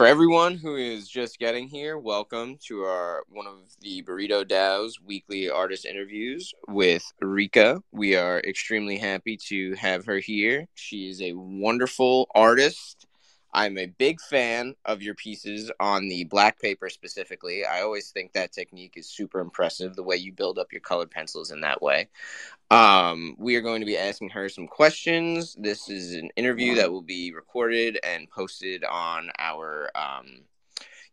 for everyone who is just getting here, welcome to our one of the Burrito DAO's weekly artist interviews with Rika. We are extremely happy to have her here. She is a wonderful artist. I'm a big fan of your pieces on the black paper specifically. I always think that technique is super impressive, the way you build up your colored pencils in that way. Um, we are going to be asking her some questions. This is an interview that will be recorded and posted on our um,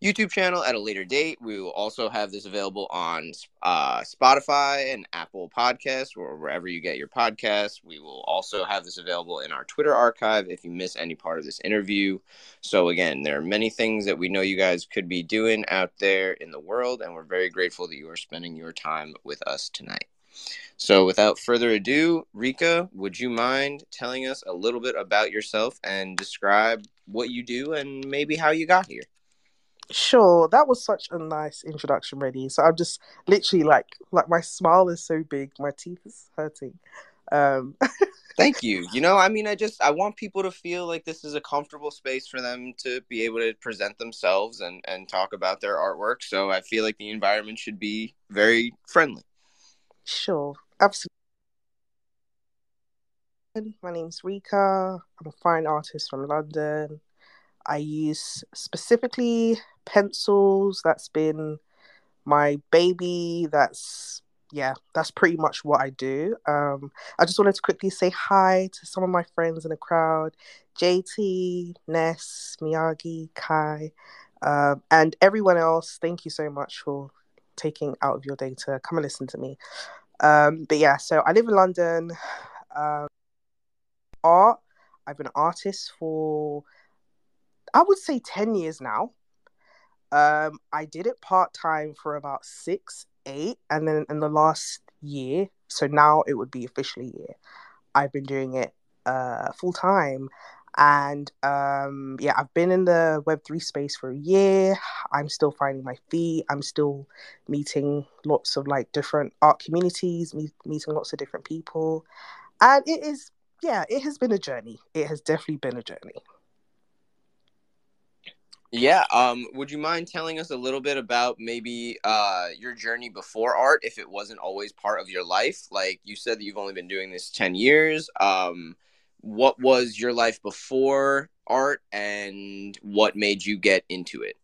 YouTube channel at a later date. We will also have this available on uh, Spotify and Apple Podcasts or wherever you get your podcasts. We will also have this available in our Twitter archive if you miss any part of this interview. So, again, there are many things that we know you guys could be doing out there in the world, and we're very grateful that you are spending your time with us tonight. So, without further ado, Rika, would you mind telling us a little bit about yourself and describe what you do and maybe how you got here? Sure, that was such a nice introduction, Reddy. So I'm just literally like, like my smile is so big, my teeth is hurting. Um, Thank you. You know, I mean, I just I want people to feel like this is a comfortable space for them to be able to present themselves and and talk about their artwork. So I feel like the environment should be very friendly. Sure, absolutely. My name's Rika. I'm a fine artist from London. I use specifically pencils. That's been my baby. That's yeah, that's pretty much what I do. Um, I just wanted to quickly say hi to some of my friends in the crowd JT, Ness, Miyagi, Kai, um, and everyone else. Thank you so much for taking out of your day to come and listen to me. Um, but yeah, so I live in London. Um, art, I've been an artist for, I would say, 10 years now. Um, I did it part time for about six, eight, and then in the last year, so now it would be officially year, I've been doing it uh, full time. And um, yeah, I've been in the Web3 space for a year. I'm still finding my feet. I'm still meeting lots of like different art communities, meet, meeting lots of different people. And it is, yeah, it has been a journey. It has definitely been a journey. Yeah. Um, would you mind telling us a little bit about maybe uh, your journey before art, if it wasn't always part of your life? Like you said that you've only been doing this 10 years. Um, what was your life before art and what made you get into it?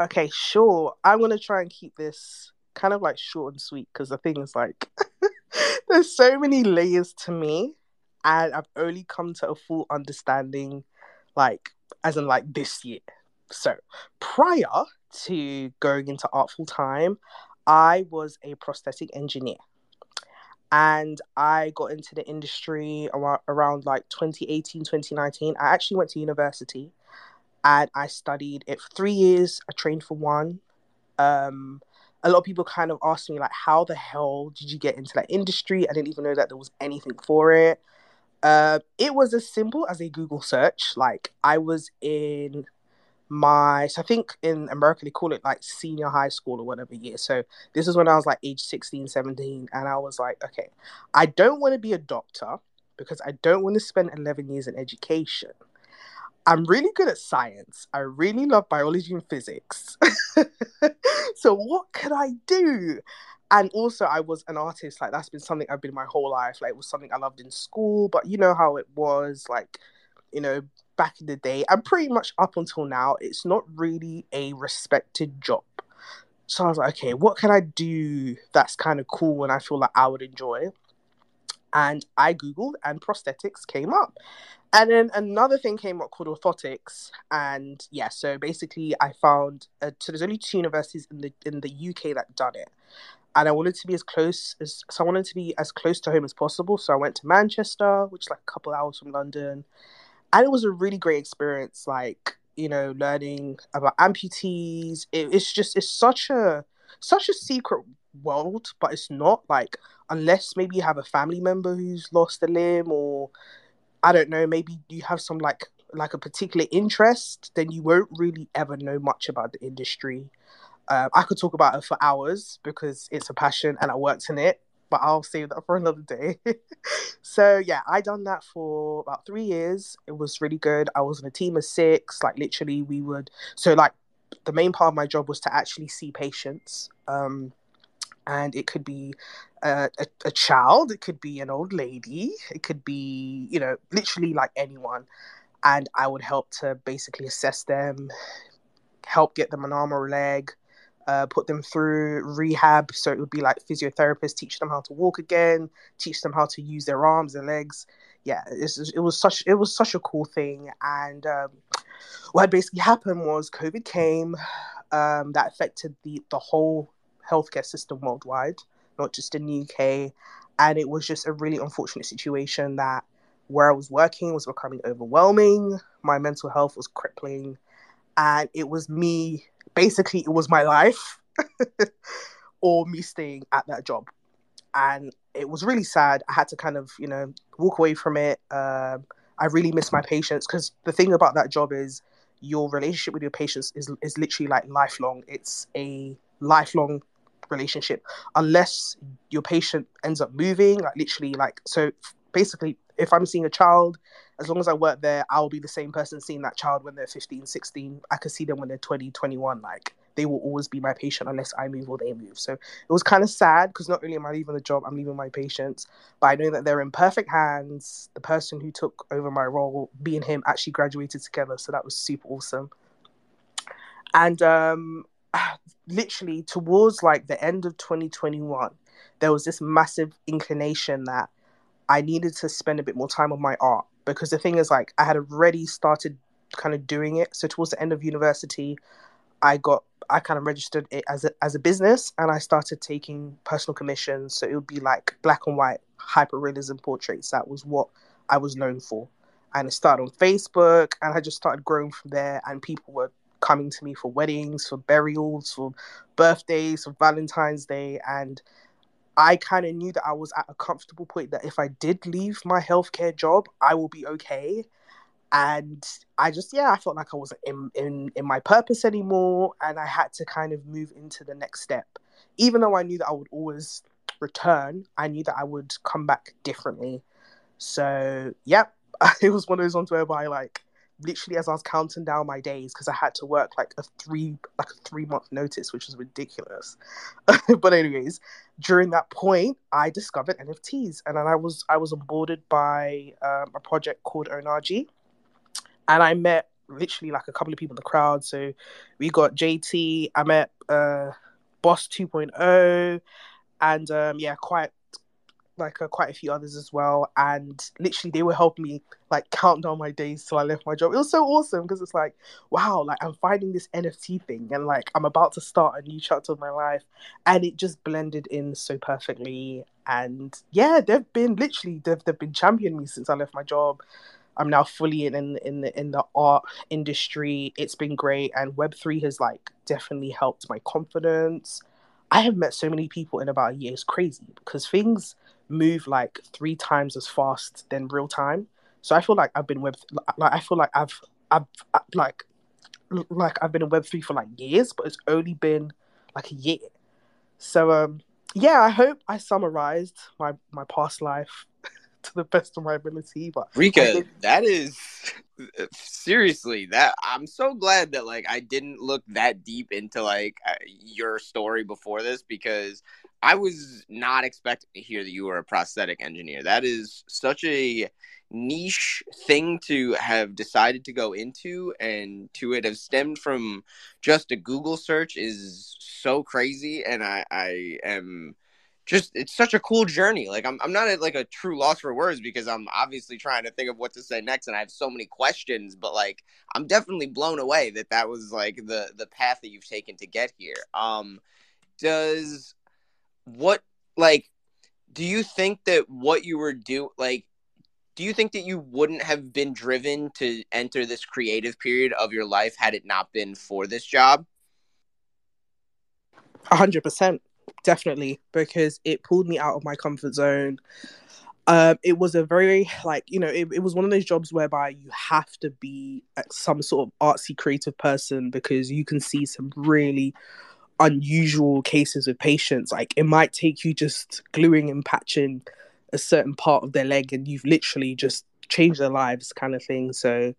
Okay, sure. I'm going to try and keep this kind of like short and sweet because the thing is like, there's so many layers to me, and I've only come to a full understanding, like, as in like this year. So prior to going into art full time, I was a prosthetic engineer. And I got into the industry around, around like 2018, 2019. I actually went to university and I studied it for three years. I trained for one. Um, a lot of people kind of asked me like, how the hell did you get into that industry? I didn't even know that there was anything for it. Uh, it was as simple as a Google search. Like I was in my so I think in America they call it like senior high school or whatever year. So this is when I was like age 16, 17 and I was like, okay, I don't want to be a doctor because I don't want to spend 11 years in education. I'm really good at science. I really love biology and physics. so what could I do? And also I was an artist, like that's been something I've been my whole life. Like it was something I loved in school, but you know how it was, like, you know, back in the day and pretty much up until now, it's not really a respected job. So I was like, okay, what can I do that's kind of cool and I feel like I would enjoy? And I Googled and prosthetics came up. And then another thing came up called orthotics. And yeah, so basically I found uh, so there's only two universities in the in the UK that done it. And I wanted to be as close as so I wanted to be as close to home as possible. So I went to Manchester, which is like a couple hours from London and it was a really great experience like you know learning about amputees. It, it's just it's such a such a secret world but it's not like unless maybe you have a family member who's lost a limb or i don't know maybe you have some like like a particular interest then you won't really ever know much about the industry. Uh, i could talk about it for hours because it's a passion and i worked in it but I'll save that for another day. so yeah, I done that for about three years. It was really good. I was in a team of six. Like literally, we would so like the main part of my job was to actually see patients. Um, and it could be a, a, a child, it could be an old lady, it could be you know literally like anyone, and I would help to basically assess them, help get them an arm or a leg, uh, put them through rehab. So it would be like physiotherapists teach them how to walk again, teach them how to use their arms and legs. Yeah, it was such it was such a cool thing. And um, what basically happened was COVID came, um, that affected the the whole healthcare system worldwide, not just in the UK. And it was just a really unfortunate situation that where I was working was becoming overwhelming. My mental health was crippling, and it was me basically it was my life or me staying at that job. And it was really sad. I had to kind of you know walk away from it. Um, i really miss my patients because the thing about that job is your relationship with your patients is, is literally like lifelong. It's a lifelong relationship. Unless your patient ends up moving like literally like so basically if i'm seeing a child as long as I work there, I'll be the same person seeing that child when they're 15, 16. I could see them when they're 20, 21. Like they will always be my patient unless I move or they move. So it was kind of sad because not only am I leaving the job, I'm leaving my patients, but I know that they're in perfect hands. The person who took over my role, me and him actually graduated together. So that was super awesome. And um, literally towards like the end of 2021, there was this massive inclination that I needed to spend a bit more time on my art because the thing is like I had already started kind of doing it. So towards the end of university, I got I kind of registered it as a as a business and I started taking personal commissions. So it would be like black and white hyperrealism portraits. That was what I was known for. And it started on Facebook and I just started growing from there and people were coming to me for weddings, for burials, for birthdays, for Valentine's Day and I kind of knew that I was at a comfortable point that if I did leave my healthcare job, I will be okay. And I just, yeah, I felt like I wasn't in, in, in my purpose anymore. And I had to kind of move into the next step. Even though I knew that I would always return, I knew that I would come back differently. So, yep, it was one of those ones where I like literally as I was counting down my days because I had to work like a three like a three month notice, which was ridiculous. but anyways, during that point, I discovered NFTs, and then I was I was onboarded by um, a project called Onagi, and I met literally like a couple of people in the crowd. So we got JT, I met uh, Boss 2.0, and um, yeah, quite like uh, quite a few others as well and literally they were helping me like count down my days till i left my job. It was so awesome because it's like wow like i'm finding this nft thing and like i'm about to start a new chapter of my life and it just blended in so perfectly. And yeah they've been literally they've, they've been championing me since i left my job. I'm now fully in in, in the in the art industry. It's been great and web3 has like definitely helped my confidence. I have met so many people in about a year. It's crazy because things move like three times as fast than real time. So I feel like I've been web like I feel like I've I've like like I've been in web three for like years, but it's only been like a year. So um yeah, I hope I summarized my my past life to the best of my ability. But Rika, that is seriously that I'm so glad that like I didn't look that deep into like uh, your story before this because I was not expecting to hear that you were a prosthetic engineer. That is such a niche thing to have decided to go into and to it have stemmed from just a Google search is so crazy and I, I am just it's such a cool journey. Like I'm I'm not at like a true loss for words because I'm obviously trying to think of what to say next and I have so many questions, but like I'm definitely blown away that that was like the the path that you've taken to get here. Um does what like do you think that what you were do like do you think that you wouldn't have been driven to enter this creative period of your life had it not been for this job? A hundred percent, definitely, because it pulled me out of my comfort zone. Um, it was a very like you know it, it was one of those jobs whereby you have to be some sort of artsy creative person because you can see some really unusual cases with patients. Like it might take you just gluing and patching a certain part of their leg, and you've literally just changed their lives, kind of thing. So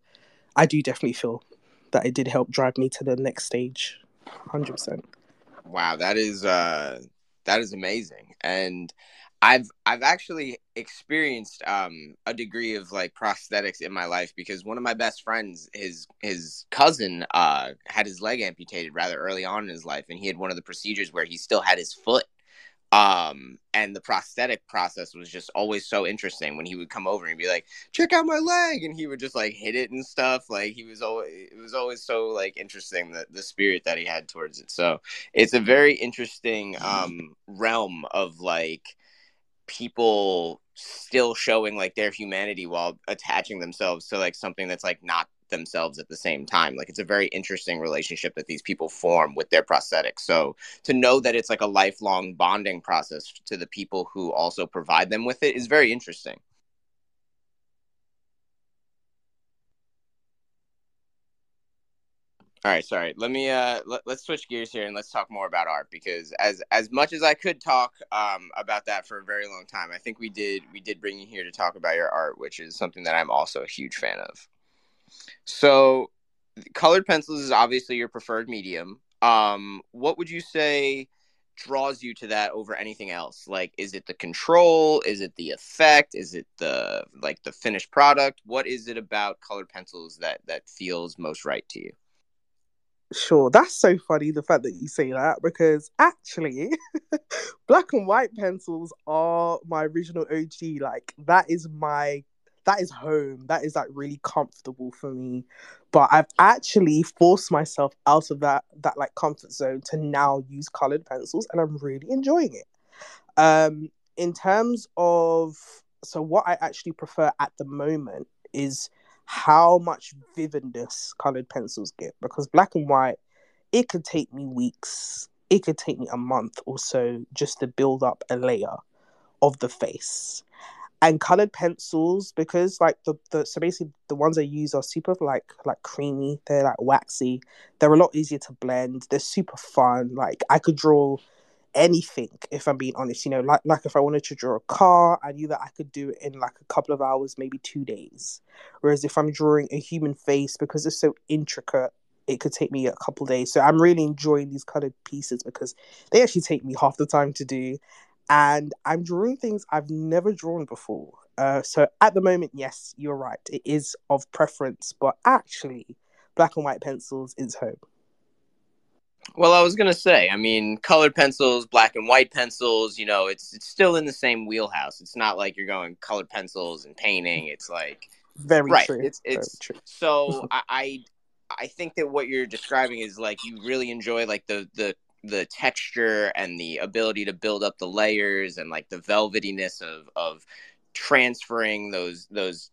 I do definitely feel that it did help drive me to the next stage, hundred percent. Wow, that is uh, that is amazing, and I've I've actually experienced um, a degree of like prosthetics in my life because one of my best friends, his his cousin, uh, had his leg amputated rather early on in his life, and he had one of the procedures where he still had his foot. Um, and the prosthetic process was just always so interesting when he would come over and be like, "Check out my leg," and he would just like hit it and stuff. Like he was always it was always so like interesting the the spirit that he had towards it. So it's a very interesting um realm of like people still showing like their humanity while attaching themselves to like something that's like not themselves at the same time. Like it's a very interesting relationship that these people form with their prosthetics. So to know that it's like a lifelong bonding process to the people who also provide them with it is very interesting. All right, sorry. Let me uh let, us switch gears here and let's talk more about art because as as much as I could talk um about that for a very long time, I think we did we did bring you here to talk about your art, which is something that I'm also a huge fan of. So, colored pencils is obviously your preferred medium. Um what would you say draws you to that over anything else? Like is it the control? Is it the effect? Is it the like the finished product? What is it about colored pencils that that feels most right to you? Sure, that's so funny the fact that you say that because actually, black and white pencils are my original OG. Like, that is my that is home. That is like really comfortable for me. But I've actually forced myself out of that that like comfort zone to now use colored pencils and I'm really enjoying it. Um in terms of so what I actually prefer at the moment is how much vividness colored pencils get because black and white it could take me weeks it could take me a month or so just to build up a layer of the face and colored pencils because like the, the so basically the ones i use are super like like creamy they're like waxy they're a lot easier to blend they're super fun like i could draw anything if i'm being honest you know like like if i wanted to draw a car i knew that i could do it in like a couple of hours maybe two days. Whereas if i'm drawing a human face because it's so intricate it could take me a couple days. So i'm really enjoying these colored pieces because they actually take me half the time to do and i'm drawing things i've never drawn before uh, so at the moment yes you're right it is of preference but actually black and white pencils is home well, I was gonna say, I mean, colored pencils, black and white pencils, you know, it's it's still in the same wheelhouse. It's not like you're going colored pencils and painting. It's like very right. True. It's it's true. so I, I I think that what you're describing is like you really enjoy like the the the texture and the ability to build up the layers and like the velvetyness of of transferring those those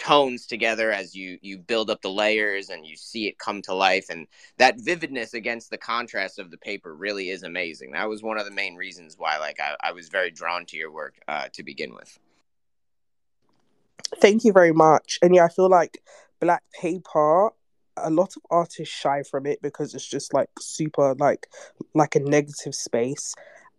tones together as you you build up the layers and you see it come to life. And that vividness against the contrast of the paper really is amazing. That was one of the main reasons why like i, I was very drawn to your work uh, to begin with. Thank you very much. And yeah i feel like black paper a lot of artists shy from it because it's just like super like like a negative space.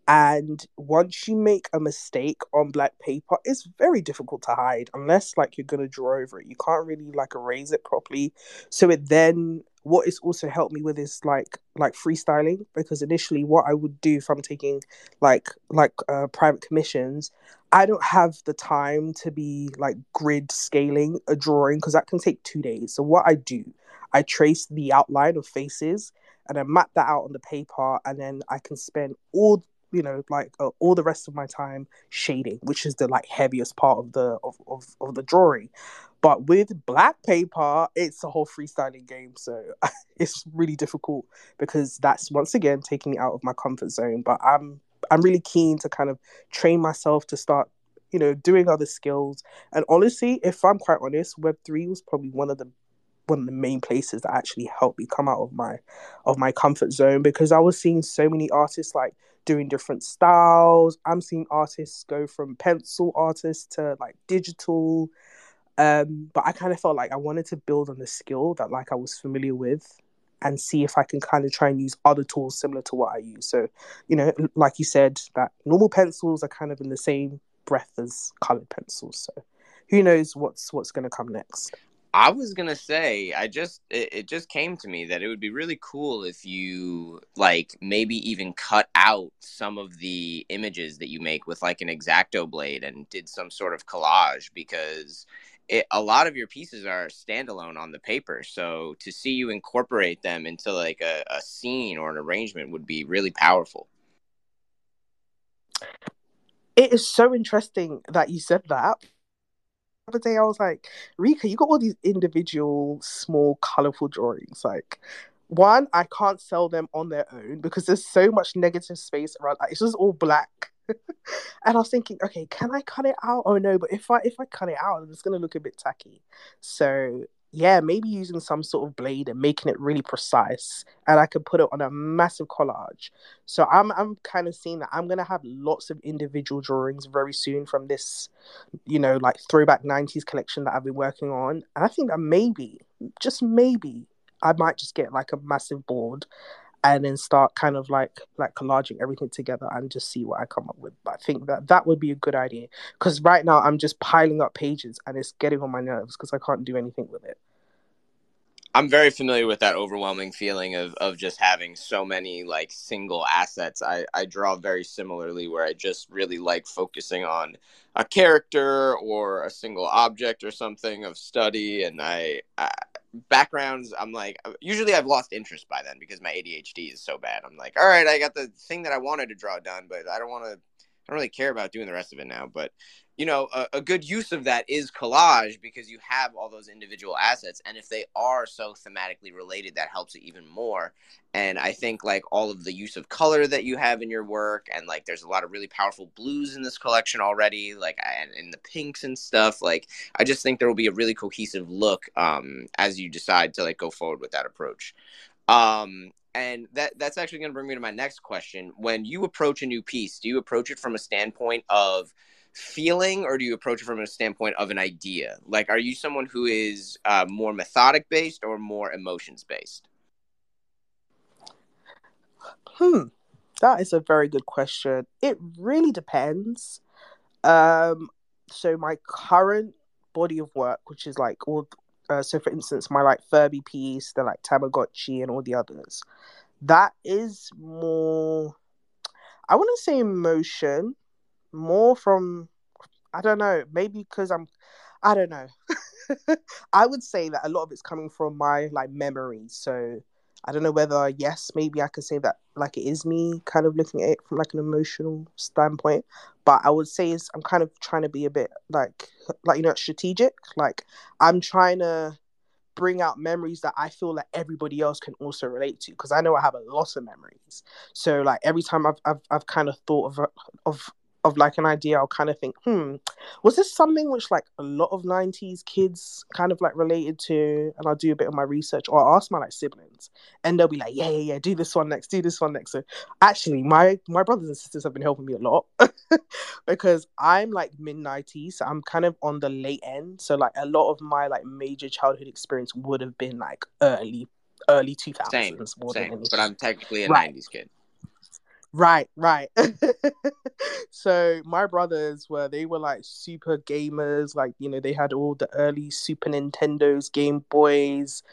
And once you make a mistake on black paper it's very difficult to hide unless like you're gonna draw over it. You can't really like erase it properly. So it then what it's also helped me with is like like freestyling because initially what i would do if i'm taking like like uh, private commissions i don't have the time to be like grid scaling a drawing because that can take two days. So what i do i trace the outline of faces and I map that out on the paper, and then I can spend all you know like uh, all the rest of my time shading which is the like heaviest part of the of, of, of the drawing but with black paper it's a whole freestyling game so it's really difficult because that's once again taking me out of my comfort zone but i'm i'm really keen to kind of train myself to start you know doing other skills and honestly if i'm quite honest web 3 was probably one of the one of the main places that actually helped me come out of my of my comfort zone because I was seeing so many artists like doing different styles. I'm seeing artists go from pencil artists to like digital. Um, but I kind of felt like I wanted to build on the skill that like I was familiar with. and see if I can kind of try and use other tools similar to what I use. So, you know, like you said, that normal pencils are kind of in the same breath as colored pencils. So, who knows what's what's going to come next? I was gonna say, I just it, it, just came to me that it would be really cool if you like maybe even cut out some of the images that you make with like an X-Acto blade and did some sort of collage because it, a lot of your pieces are standalone on the paper. So to see you incorporate them into like a, a scene or an arrangement would be really powerful. It is so interesting that you said that The other day I was like, Rika, you got all these individual small colorful drawings. Like one, I can't sell them on their own because there's so much negative space around. Like, it's just all black. and I was thinking, okay, can I cut it out? Oh no, but if I if I cut it out, it's gonna look a bit tacky. So yeah, maybe using some sort of blade and making it really precise, and I could put it on a massive collage. So I'm I'm kind of seeing that I'm gonna have lots of individual drawings very soon from this, you know, like throwback '90s collection that I've been working on, and I think that maybe, just maybe, I might just get like a massive board and then start kind of like like collaging everything together and just see what I come up with. But I think that that would be a good idea because right now I'm just piling up pages and it's getting on my nerves because I can't do anything with it. I'm very familiar with that overwhelming feeling of, of just having so many like single assets. I, I draw very similarly where I just really like focusing on a character or a single object or something of study and I, I backgrounds i'm like usually i've lost interest by then because my adhd is so bad. I'm like all right i got the thing that i wanted to draw done but i don't want to i don't really care about doing the rest of it now but you know a, a, good use of that is collage because you have all those individual assets and if they are so thematically related that helps it even more. And i think like all of the use of color that you have in your work and like there's a lot of really powerful blues in this collection already like and in the pinks and stuff like i just think there will be a really cohesive look um as you decide to like go forward with that approach um and that that's actually going to bring me to my next question. When you approach a new piece do you approach it from a standpoint of feeling or do you approach it from a standpoint of an idea? Like are you someone who is uh, more methodic based or more emotions based hmm. That is a very good question. It really depends. Um so my current body of work which is like all uh, so for instance my like furby piece the like tamagotchi and all the others that is more i wouldn't say emotion more from I don't know, maybe because I'm I don't know. I would say that a lot of it's coming from my like memories. So I don't know whether yes, maybe I could say that like it is me kind of looking at it from like an emotional standpoint. But I would say is I'm kind of trying to be a bit like like you know strategic. Like I'm trying to bring out memories that I feel like everybody else can also relate to because I know I have a lot of memories. So like every time I've I've, I've kind of thought of of of like an idea, I'll kind of think, hmm, was this something which like a lot of '90s kids kind of like related to? And I'll do a bit of my research, or I'll ask my like siblings, and they'll be like, yeah, yeah, yeah, do this one next, do this one next. So actually, my my brothers and sisters have been helping me a lot because I'm like mid '90s, so I'm kind of on the late end. So like a lot of my like major childhood experience would have been like early early 2000s. Same, same. But I'm technically a right. 90s kid. Right, right. so my brothers were they were like super gamers, like you know, they had all the early Super Nintendos, Game Boys,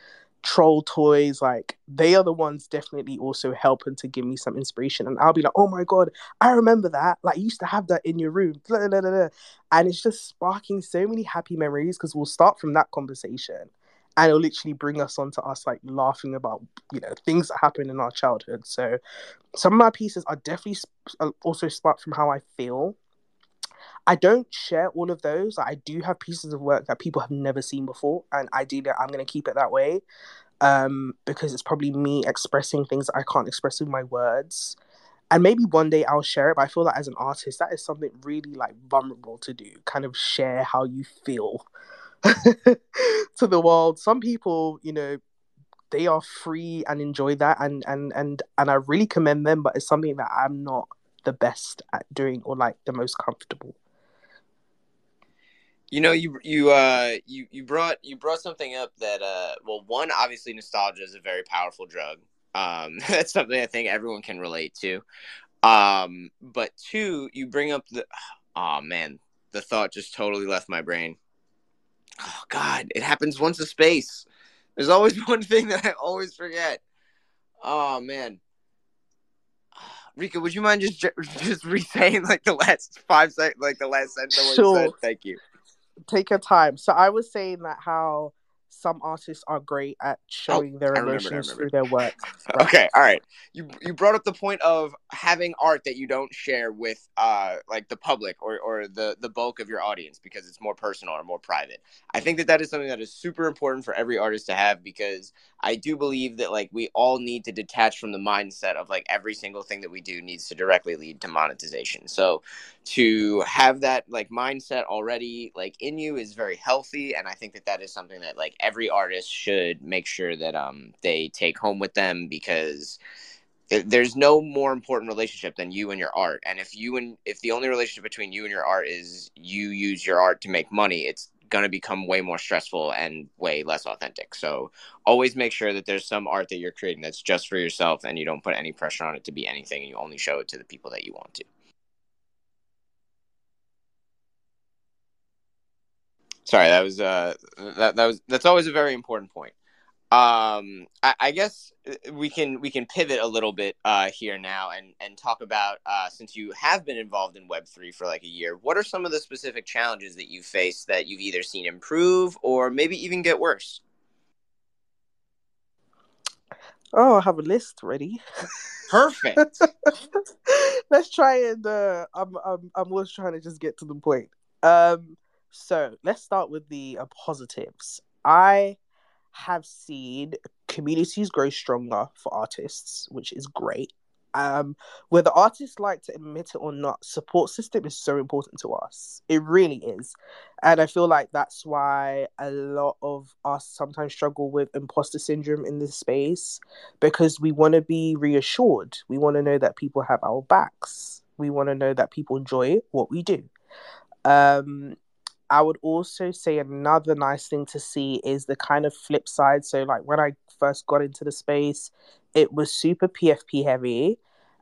troll toys, like they are the ones definitely also helping to give me some inspiration. And I'll be like, oh my god, I remember that. Like you used to have that in your room. Blah, blah, blah, and it's just sparking so many happy memories because we'll start from that conversation and it'll literally bring us on to us like laughing about you know things that happened in our childhood so some of my pieces are definitely sp- uh, also sparked from how i feel i don't share all of those i do have pieces of work that people have never seen before and ideally i'm going to keep it that way um, because it's probably me expressing things i can't express with my words and maybe one day I'll share it. But I feel that as an artist, that is something really like vulnerable to do. Kind of share how you feel to the world. Some people, you know, they are free and enjoy that and and and and I really commend them, but it's something that I'm not the best at doing or like the most comfortable. You know, you you uh you you brought you brought something up that uh well one obviously nostalgia is a very powerful drug. Um, that's something I think everyone can relate to. Um, but two, you bring up the oh man, the thought just totally left my brain. Oh God, it happens once a space. There's always one thing that I always forget. Oh man, Rika, would you mind just just re-saying like the last five seconds, like the last sentence? Sure. Thank you. Take your time. So I was saying that how some artists are great at showing oh, their emotions through their work. Right? Okay, all right. You you brought up the point of having art that you don't share with uh like the public or or the the bulk of your audience because it's more personal or more private. I think that that is something that is super important for every artist to have because I do believe that like we all need to detach from the mindset of like every single thing that we do needs to directly lead to monetization. So to have that like mindset already like in you is very healthy and I think that that is something that like every artist should make sure that um they take home with them because there's no more important relationship than you and your art. And if you and if the only relationship between you and your art is you use your art to make money it's going to become way more stressful and way less authentic. So always make sure that there's some art that you're creating that's just for yourself and you don't put any pressure on it to be anything. And you only show it to the people that you want to sorry that was uh that, that was that's always a very important point. Um I, I, guess uh, we can we can pivot a little bit uh here now and and talk about uh since you have been involved in web3 for like a year what are some of the specific challenges that you face that you've either seen improve or maybe even get worse? Oh i have a list ready. Perfect. Let's try and uh i'm i'm i'm always trying to just get to the point. Um so let's start with the uh, positives. I have seen communities grow stronger for artists, which is great. Um, whether artists like to admit it or not, support system is so important to us. It really is. And I feel like that's why a lot of us sometimes struggle with imposter syndrome in this space because we want to be reassured. We want to know that people have our backs. We want to know that people enjoy what we do. Um, I would also say another nice thing to see is the kind of flip side. So, like when I first got into the space, it was super PFP heavy.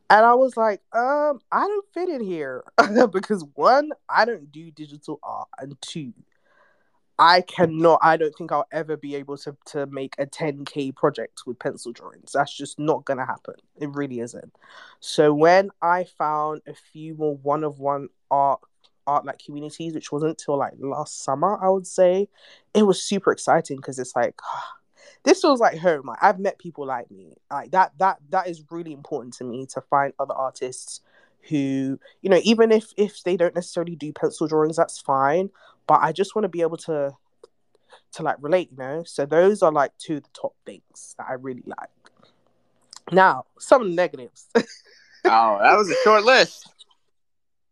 And I was like, um, I don't fit in here because one, I don't do digital art, and two, I cannot, I don't think I'll ever be able to, to make a 10k project with pencil drawings. That's just not going to happen. It really isn't. So when I found a few more one of one art art like communities, which wasn't till like last summer, I would say. It was super exciting because it's like this feels like home. Like I've met people like me. Like that that that is really important to me to find other artists who, you know, even if if they don't necessarily do pencil drawings, that's fine. But I just want to be able to to like relate, you know. So those are like two of the top things that I really like. Now, some negatives. oh, that was a short list.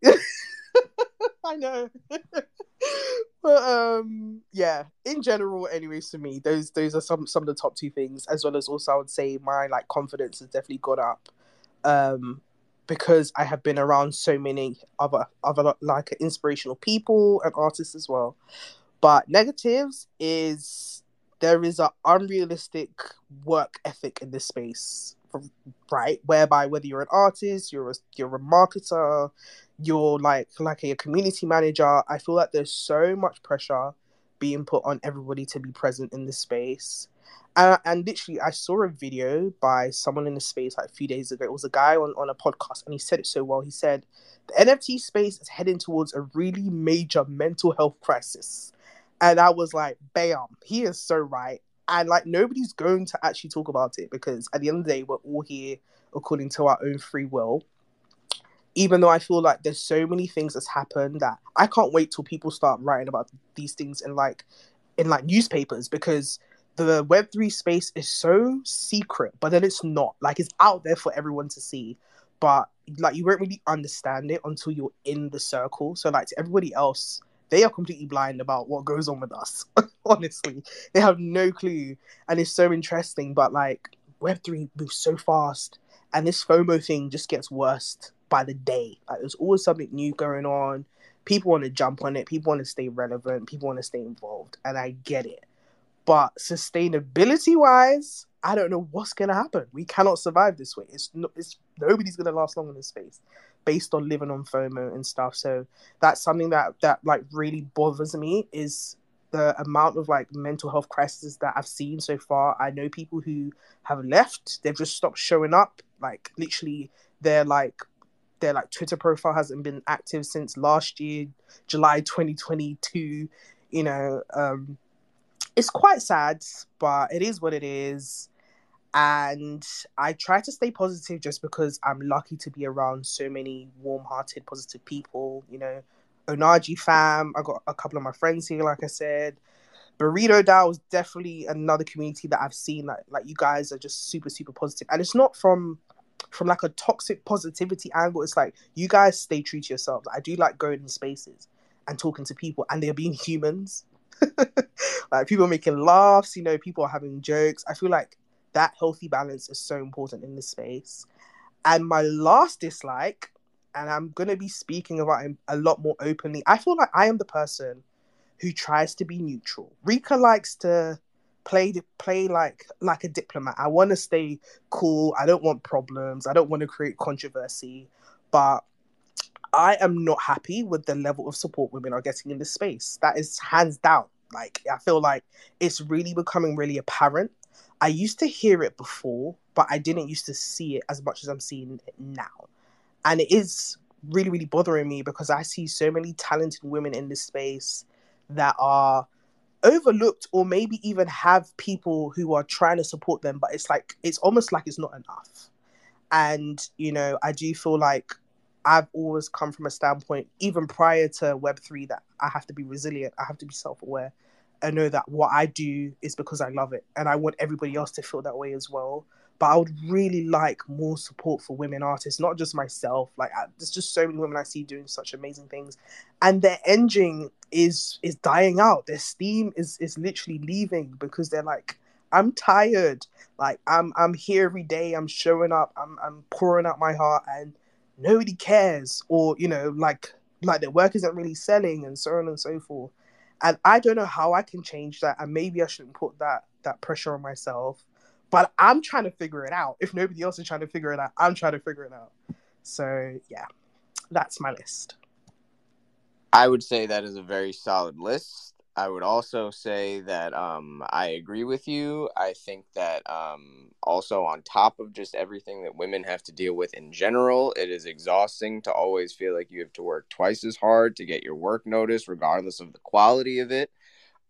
I know. but um yeah, in general, anyways, for me, those those are some some of the top two things, as well as also I would say my like confidence has definitely gone up. Um because I have been around so many other other like inspirational people and artists as well. But negatives is there is an unrealistic work ethic in this space, right? Whereby whether you're an artist, you're a, you're a marketer, you're like like a community manager i feel like there's so much pressure being put on everybody to be present in the space. And, and literally i saw a video by someone in the space like a few days ago. It was a guy on, on a podcast and he said it so well. He said the nft space is heading towards a really major mental health crisis. And i was like bam he is so right and like nobody's going to actually talk about it because at the end of the day we're all here according to our own free will. Even though I feel like there's so many things that's happened that I can't wait till people start writing about these things in like in like newspapers because the web 3 space is so secret but then it's not. Like it's out there for everyone to see. But like you won't really understand it until you're in the circle. So like to everybody else they are completely blind about what goes on with us honestly they have no clue and it's so interesting but like web 3 moves so fast and this fomo thing just gets worse by the day. Like there's always something new going on. people want to jump on it, people want to stay relevant, people want to stay involved, and I get it. But sustainability wise, I don't know what's gonna happen. We cannot survive this way. It's no, it's nobody's gonna last long in this space, based on living on FOMO and stuff. So that's something that that like really bothers me is the amount of like mental health crises that I've seen so far. I know people who have left; they've just stopped showing up. Like literally, they're like their like Twitter profile hasn't been active since last year, July 2022. You know, um, it's quite sad, but it is what it is. And I try to stay positive just because I'm lucky to be around so many warm hearted, positive people. You know, Onaji fam, I got a couple of my friends here, like I said. Burrito DAO is definitely another community that I've seen that like you guys are just super, super. And it's not from from like a toxic positivity angle. It's like you guys stay true to yourselves. I do like going in spaces and talking to people and they're being humans. like people making laughs, you know, people are having jokes. I feel like that healthy balance is so important in this space. And my last dislike, and I'm gonna be speaking about him a lot more openly. I feel like I am the person who tries to be neutral. Rika likes to play play like like a diplomat. I want to stay cool. I don't want problems. I don't want to create controversy, but I am not happy with the level of support women are getting in this space. That is hands down. Like I feel like it's really becoming really apparent. I used to hear it before, but I didn't used to see it as much as I'm seeing it now. And it is really, really bothering me because I see so many talented women in this space that are overlooked or maybe even have people who are trying to support them but it's like it's almost like it's not enough. And you know i do feel like i've always come from a standpoint even prior to web3 that i have to be resilient. I have to be self-aware and know that what i do is because i love it and i want everybody else to feel that way as well but I would really like more support for women artists, not just myself. Like, I, there's just so many women I see doing such amazing things, and their engine is is dying out. Their steam is is literally leaving because they're like, I'm tired. Like, I'm I'm here every day. I'm showing up. I'm I'm pouring out my heart, and nobody cares. Or you know, like like their work isn't really selling, and so on and so forth. And I don't know how I can change that, and maybe I shouldn't put that that pressure on myself but I'm trying to figure it out. If nobody else is trying to figure it out, I'm trying to figure it out. So yeah, that's my list. I would say that is a very solid list. I would also say that um, I agree with you. I think that um, also, on top of just everything that women have to deal with in general, it is exhausting to always feel like you have to work twice as hard to get your work noticed, regardless of the quality of it.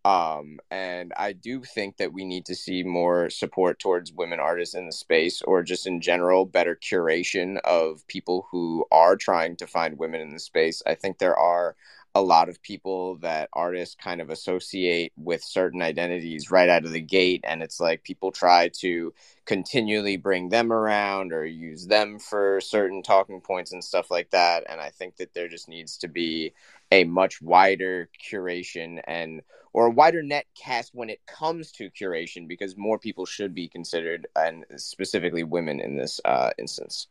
Um, and I do think that we need to see more support towards women artists in the space, or just in general, better curation of people who are trying to find women in the space. I think there are a lot of people that artists kind of associate with certain identities right out of the gate and it's like people try to continually bring them around or use them for certain talking points and stuff like that and i think that there just needs to be a much wider curation and or a wider net cast when it comes to curation because more people should be considered and specifically women in this uh, instance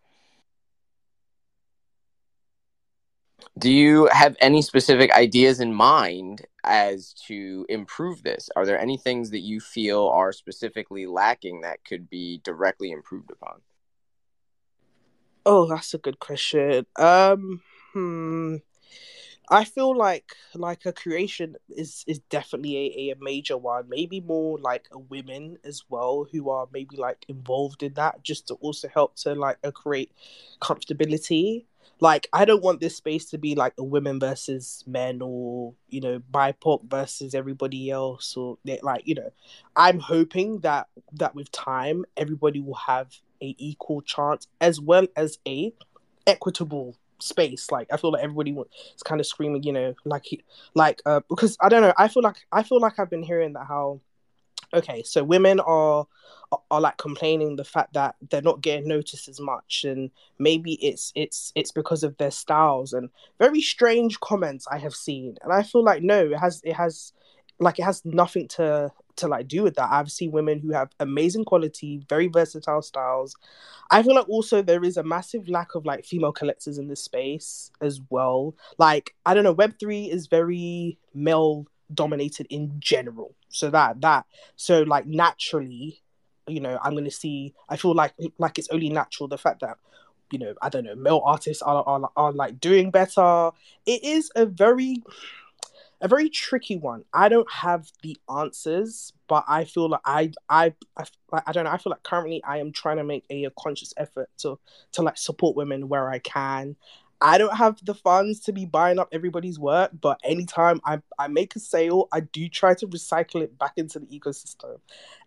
do you have any specific ideas in mind as to improve this are there any things that you feel are specifically lacking that could be directly improved upon oh that's a good question um hmm I feel like like a curation is is definitely a, a major one. Maybe more like a women as well who are maybe like involved in that just to also help to like uh, create comfortability. Like I don't want this space to be like a women versus men or you know BIPOC versus everybody else or like you know. I'm hoping that that with time everybody will have a equal chance as well as a equitable space. Like I feel like everybody is kind of screaming, you know, like like uh, because I don't know. I feel like I feel like I've been hearing that how okay, so women are, are like complaining the fact that they're not getting noticed as much, and maybe it's it's it's because of their styles and very strange comments I have seen, and I feel like no, it has it has like it has nothing to to like do with that. I've seen women who have amazing quality, very versatile styles. I feel like also there is a massive lack of like female collectors in this space as well. Like I don't know, Web three is very male dominated in general. So that that so like naturally, you know, I'm gonna see. I feel like like it's only natural the fact that you know I don't know male artists are are, are like doing better. It is a very a very tricky one. I don't have the answers, but I feel like I I I, I don't know. I feel like currently I am trying to make a, a conscious effort to to like support women where I can. I don't have the funds to be buying up everybody's work, but anytime I, I make a sale, I do try to recycle it back into the ecosystem.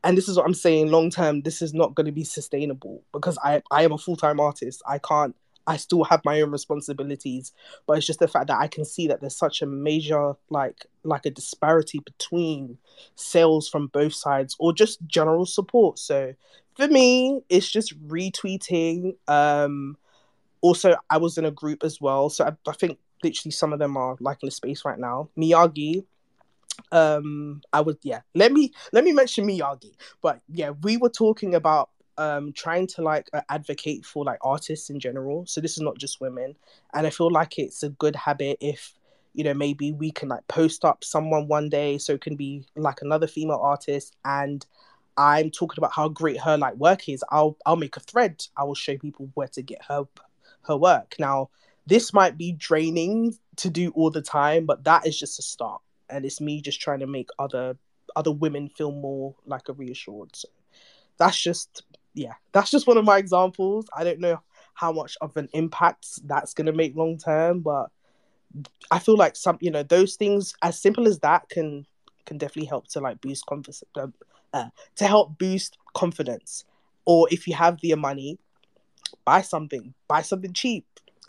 And this is what I'm saying long term, this is not going to be sustainable because I, I am a full time artist. I can't I still have my own responsibilities, but it's just the fact that I can see that there's such a major like like a disparity between sales from both sides or just general support. So for me, it's just retweeting. Um also I was in a group as well. So I, I think literally some of them are like in the space right now. Miyagi, um i would yeah let me let me mention miyagi. But yeah we were talking about um trying to like uh, advocate for like artists in general. So this is not just women. And i feel like it's a good habit if you know maybe we can like post up someone one day so it can be like another female artist. And i'm talking about how great her like work is. I'll i'll make a thread. I will show people where to get her her work now this might be draining to do all the time but that is just a start and it's me just trying to make other other women feel more like a reassured so that's just yeah, that's just one of my examples. I don't know how much of an impact that's to make long term, but I feel like some, you know, those things as simple as that can can definitely help to like boost confidence, uh, uh, to help boost confidence. Or if you have the money, buy something, buy something cheap.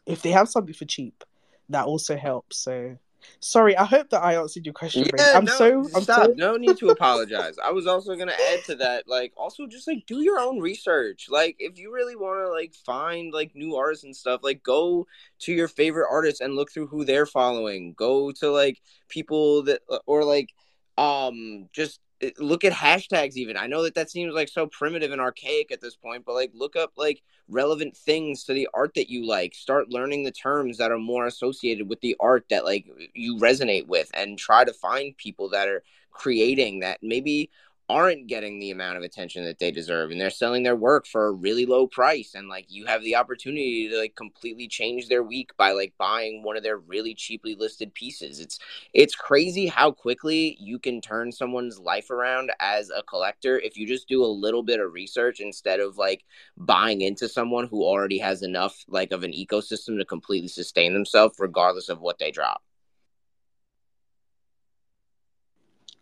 If they have something for cheap, that also helps. So Sorry, I hope that I answered your question. Yeah, I'm no, so I'm stop. So... No need to apologize. I was also gonna add to that, like, also just like do your own research. Like, if you really want to like find like new artists and stuff, like go to your favorite artists and look through who they're following. Go to like people that or like um just look at hashtags even. I know that that seems like so primitive and archaic at this point but like look up like relevant things to the art that you like. Start learning the terms that are more associated with the art that like you resonate with and try to find people that are creating that. Maybe aren't getting the amount of attention that they deserve and they're selling their work for a really low price and like you have the opportunity to like completely change their week by like buying one of their really cheaply listed pieces. It's it's crazy how quickly you can turn someone's life around as a collector if you just do a little bit of research instead of like buying into someone who already has enough like of an ecosystem to completely sustain themselves regardless of what they drop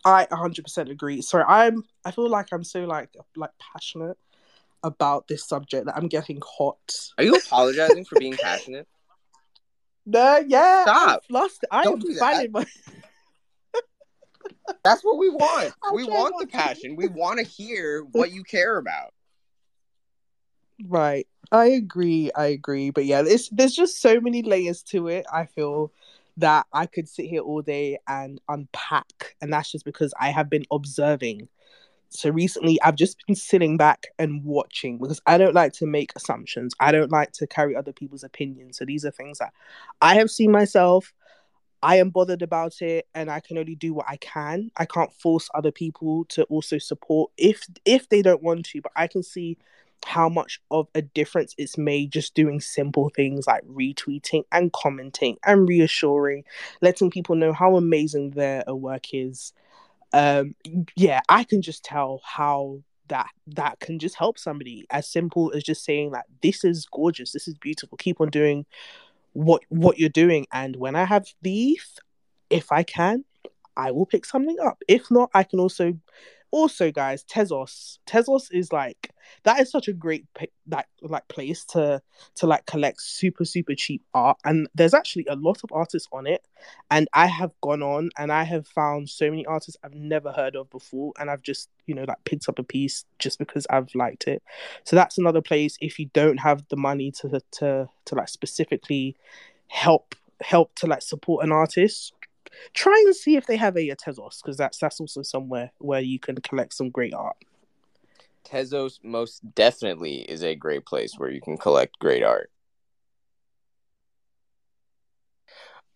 I 100% agree. So I'm. I feel like I'm so like like passionate about this subject that I'm getting hot. Are you apologizing for being passionate? No, yeah. Stop. I'm lost. I Don't am do finding my. That's what we want. we want the passion. We want to hear what you care about. Right. I agree. I agree. But yeah, it's, there's just so many layers to it. I feel that I could sit here all day and unpack. And that's just because I have been observing. So recently, I've just been sitting back and watching because I don't like to make assumptions. I don't like to carry other people's opinions. So these are things that I have seen myself. I am bothered about it and I can only do what I can. I can't force other people to also support if if they don't want to, but I can see how much of a difference it's made just doing simple things like retweeting and commenting and reassuring, letting people know how amazing their work is. Um, yeah, I can just tell how that that can just help somebody as simple as just saying like this is gorgeous, this is beautiful, keep on doing what what you're doing. And when I have these, if I can, I will pick something up. If not, I can also also guys tezos. Tezos is like that is such a great like like place to to like collect super super cheap art. And there's actually a lot of artists on it. And i have gone on and i have found so many artists i've never heard of before. And i've just you know like picked up a piece just because i've liked it. So that's another place if you don't have the money to to to like specifically help help to like support an artist try and see if they have a, Tezos because that's that's also somewhere where you can collect some great art. Tezos most definitely is a great place where you can collect great art.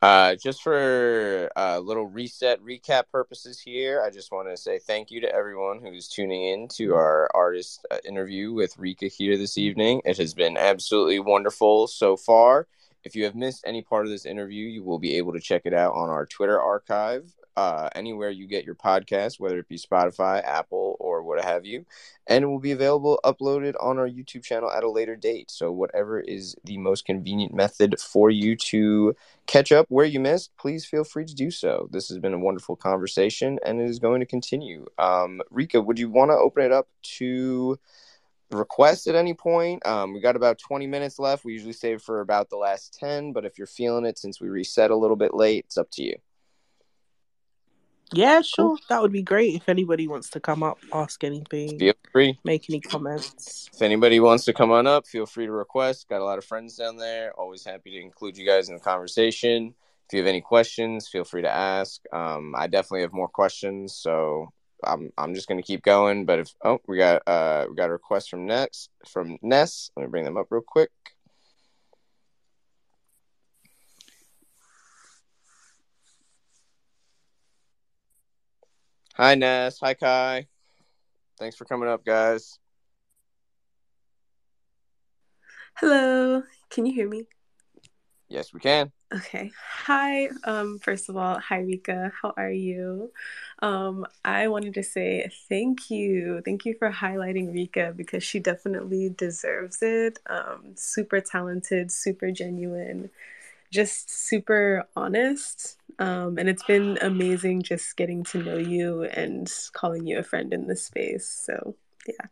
Uh, just for a little reset recap purposes here, I just want to say thank you to everyone who's tuning in to our artist uh, interview with Rika here this evening. It has been absolutely wonderful so far. If you have missed any part of this interview, you will be able to check it out on our Twitter archive uh, anywhere you get your podcast, whether it be Spotify, Apple, or what have you. And it will be available uploaded on our YouTube channel at a later date. So, whatever is the most convenient method for you to catch up where you missed, please feel free to do so. This has been a wonderful conversation and it is going to continue. Um, Rika, would you want to open it up to requests at any point. Um, we got about 20 minutes left. We usually save for about the last 10, but if you're feeling it since we reset a little bit late, it's up to you. Yeah, sure. Cool. That would be great if anybody wants to come up, ask anything. Feel free. Make any comments. If anybody wants to come on up, feel free to request. Got a lot of friends down there. Always happy to include you guys in the conversation. If you have any questions, feel free to ask. Um, I definitely have more questions, so I'm I'm just gonna keep going. But if oh we got uh we got a request from next from Ness. Let me bring them up real quick. Hi, Ness. Hi, Kai. Thanks for coming up, guys. Hello. Can you hear me? Yes, we can. Okay. Hi. Um, first of all, hi Rika. How are you? Um, I wanted to say thank you. Thank you for highlighting Rika because she definitely deserves it. Um, super talented, super genuine, just super honest. Um, and it's been amazing just getting to know you and calling you a friend in this space. So, yeah.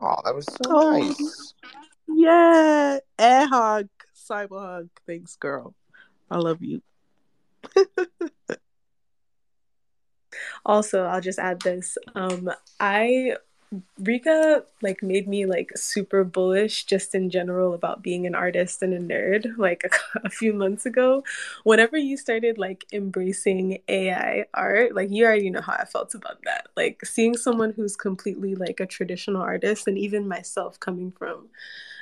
Oh, that was so oh, nice. Yeah. Air hug, cyber hug. Thanks, girl. I love you. also, I'll just add this. Um, I Rika like made me like super bullish just in general about being an artist and a nerd like a, a, few months ago. Whenever you started like embracing AI art, like you already know how I felt about that. Like seeing someone who's completely like a traditional artist and even myself coming from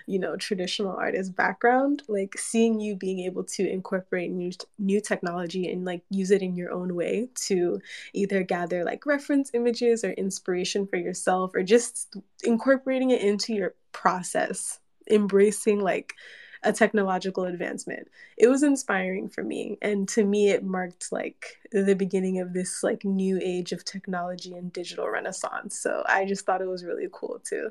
you know traditional artist background like seeing you being able to incorporate new new technology and like use it in your own way to either gather like reference images or inspiration for yourself or just incorporating it into your process embracing like a technological advancement. It was inspiring for me and to me it marked like the beginning of this like new age of technology and digital renaissance. So i just thought it was really cool too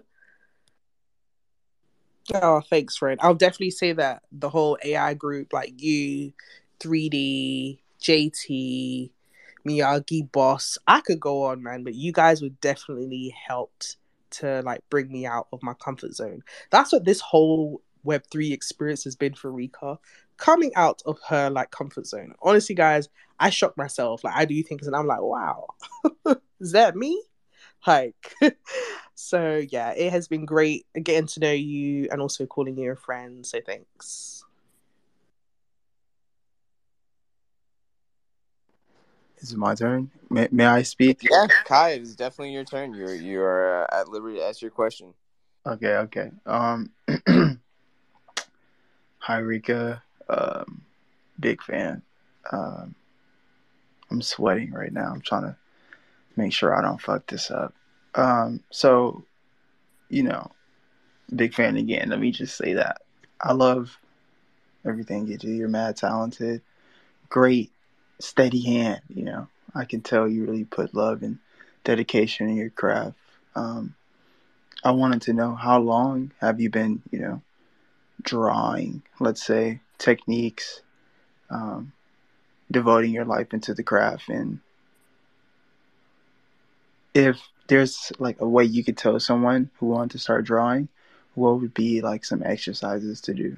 Oh, thanks, friend. I'll definitely say that the whole AI group, like you, 3D, JT, Miyagi, Boss, I could go on, man, but you guys would definitely helped to like bring me out of my comfort zone. That's what this whole Web3 experience has been for Rika. Coming out of her like comfort zone. Honestly, guys, I shocked myself. Like I do things and I'm like, wow, is that me? Like So yeah, it has been great getting to know you and also calling you a friend. So thanks. Is it my turn? May, may I speak? Yeah, Kai, it is definitely your turn. You're you are uh, at liberty to ask your question. Okay, okay. Um, hi Rika, um, big fan. Um, I'm sweating right now. I'm trying to make sure I don't fuck this up. Um, so, you know, big fan again. Let me just say that I love everything you do. You're mad talented, great, steady hand. You know, I can tell you really put love and dedication in your craft. Um, I wanted to know how long have you been, you know, drawing, let's say, techniques, um, devoting your life into the craft, and if there's like a way you could tell someone who wanted to start drawing, what would be like some exercises to do?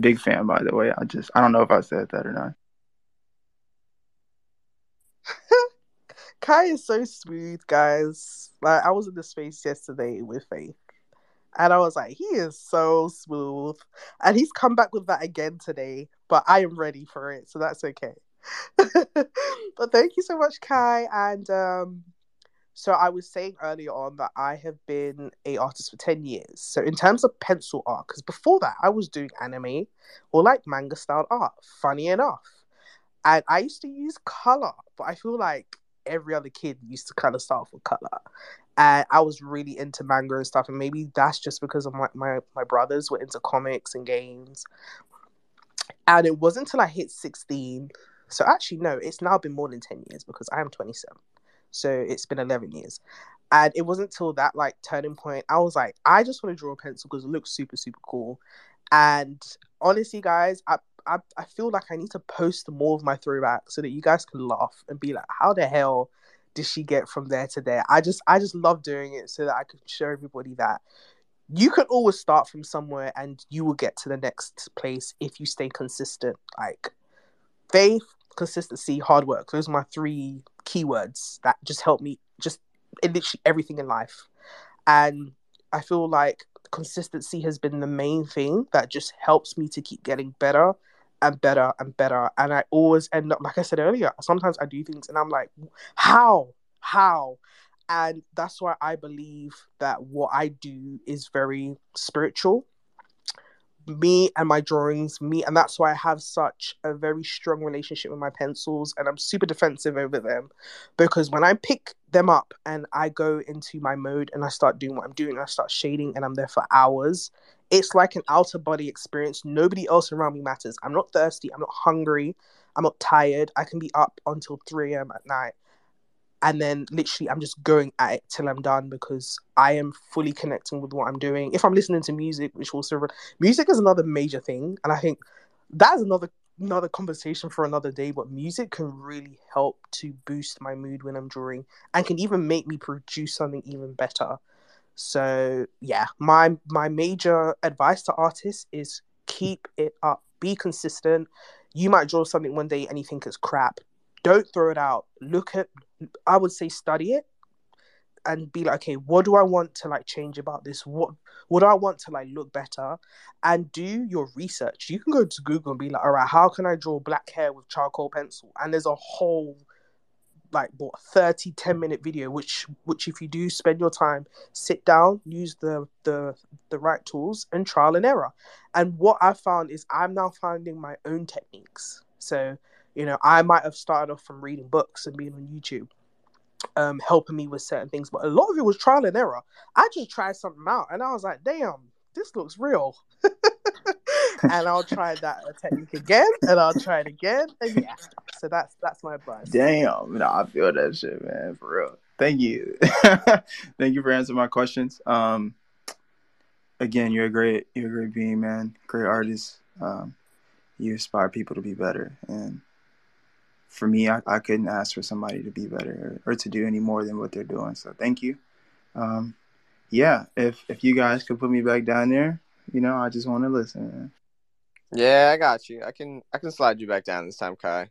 Big fan, by the way. I just I don't know if I said that or not. Kai is so smooth, guys. Like I was in the space yesterday with Faith, And I was like, he is so smooth. And he's come back with that again today, but I am ready for it, so that's okay. but thank you so much, Kai. And um, so I was saying earlier on that I have been a artist for 10 years. So in terms of pencil art, because before that I was doing anime or like manga style art, funny enough. And I used to use color, but I feel like every other kid used to kind of start with color. And I was really into manga and stuff, and maybe that's just because of my, my, my brothers were into comics and games. And it wasn't until I hit 16. So actually, no, it's now been more than 10 years because I am 27. So it's been 11 years. And it wasn't till that like turning point, I was like, I just want to draw a pencil because it looks super, super cool. And honestly, guys, I, I, I feel like I need to post more of my throwbacks so that you guys can laugh and be like, how the hell did she get from there to there? I just I just love doing it so that I can show everybody that you can always start from somewhere and you will get to the next place if you stay consistent. Like faith, consistency, hard work. Those are my three keywords that just help me just in literally everything in life. And I feel like consistency has been the main thing that just helps me to keep getting better and better and better. And I always end up, like I said earlier, sometimes I do things and I'm like, how? How? And that's why I believe that what I do is very spiritual me and my drawings, me, and that's why I have such a very strong relationship with my pencils, and I'm super defensive over them because when I pick them up and I go into my mode and I start doing what I'm doing, I start shading and I'm there for hours. It's like an outer body experience. Nobody else around me matters. I'm not thirsty. I'm not hungry. I'm not tired. I can be up until 3 a.m. at night and then literally I'm just going at it till I'm done because I am fully connecting with what I'm doing. If I'm listening to music, which also music is another major thing, and I think that's another another conversation for another day. But music can really help to boost my mood when I'm drawing, and can even make me produce something even better. So yeah, my my major advice to artists is keep it up, be consistent. You might draw something one day and you think it's crap. Don't throw it out. Look at I would say study it and be like, okay, what do I want to like change about this? What what do I want to like look better? And do your research. You can go to Google and be like, all right, how can I draw black hair with charcoal pencil? And there's a whole like what 30 10 minute video which which if you do spend your time sit down use the the the right tools and trial and error and what i found is i'm now finding my own techniques so you know, I might have started off from reading books and being on YouTube, um, helping me with certain things, but a lot of it was trial and error. I just tried something out and I was like, damn, this looks real. and I'll try that technique again and I'll try it again. And yeah. So that's that's my advice. Damn, no, I feel that shit, man, for real. Thank you. Thank you for answering my questions. Um again, you're a great you're a great being, man. Great artist. Um you inspire people to be better and for me, I, I couldn't ask for somebody to be better or, or, to do any more than what they're doing. So thank you. Um, yeah, if if you guys could put me back down there, you know, I just want to listen. Yeah, I got you. I can I can slide you back down this time, Kai.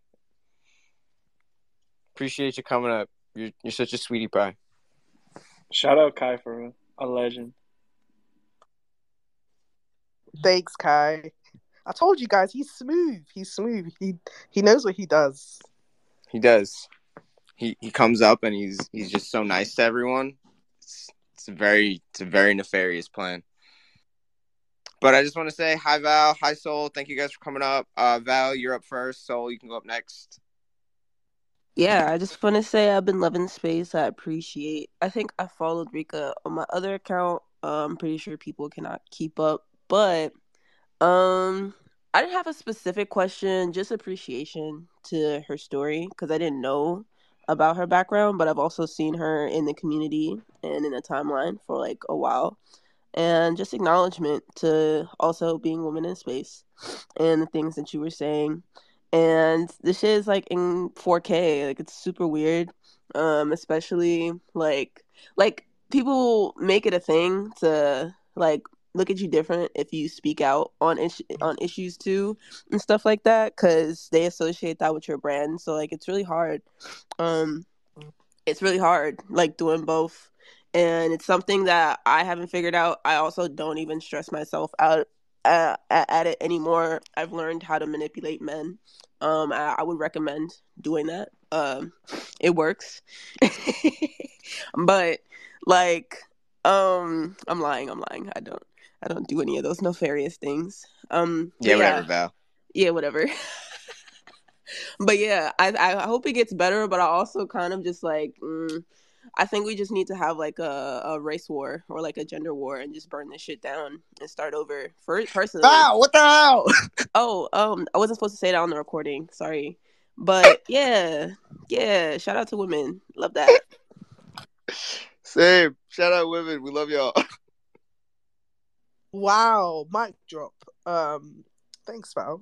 Appreciate you coming up. You're you're such a sweetie pie. Shout out Kai for a legend. Thanks, Kai. I told you guys he's smooth. He's smooth. He he knows what he does. He does. He he comes up and he's he's just so nice to everyone. It's, it's a very it's a very nefarious plan. But I just want to say hi Val, hi Soul. Thank you guys for coming up. Uh, Val, you're up first. Soul, you can go up next. Yeah, I just want to say I've been loving space. I appreciate. I think I followed Rika on my other account. Uh, I'm pretty sure people cannot keep up, but um, I didn't have a specific question, just appreciation to her story because I didn't know about her background, but I've also seen her in the community and in the timeline for like a while. And just acknowledgement to also being women in space and the things that you were saying. And this shit is like in 4K, like it's super weird. Um, especially like like people make it a thing to like look at you different if you speak out on is- on issues too and stuff like that because they associate that with your brand so like it's really hard um it's really hard like doing both and it's something that I haven't figured out. I also don't even stress myself out uh, at it anymore. I've learned how to manipulate men. Um, I, I would recommend doing that. Um, it works, but like, um, I'm lying. I'm lying. I don't. I don't do any of those nefarious things. Um, yeah, whatever, Val. Yeah, whatever. but yeah, I I hope it gets better. But I also kind of just like. Mm, I think we just need to have like a, a race war or like a gender war and just burn this shit down and start over. For personally, wow, what the hell? oh, um, I wasn't supposed to say that on the recording. Sorry, but yeah, yeah. Shout out to women. Love that. Same. Shout out women. We love y'all. Wow, mic drop. Um, thanks, Val.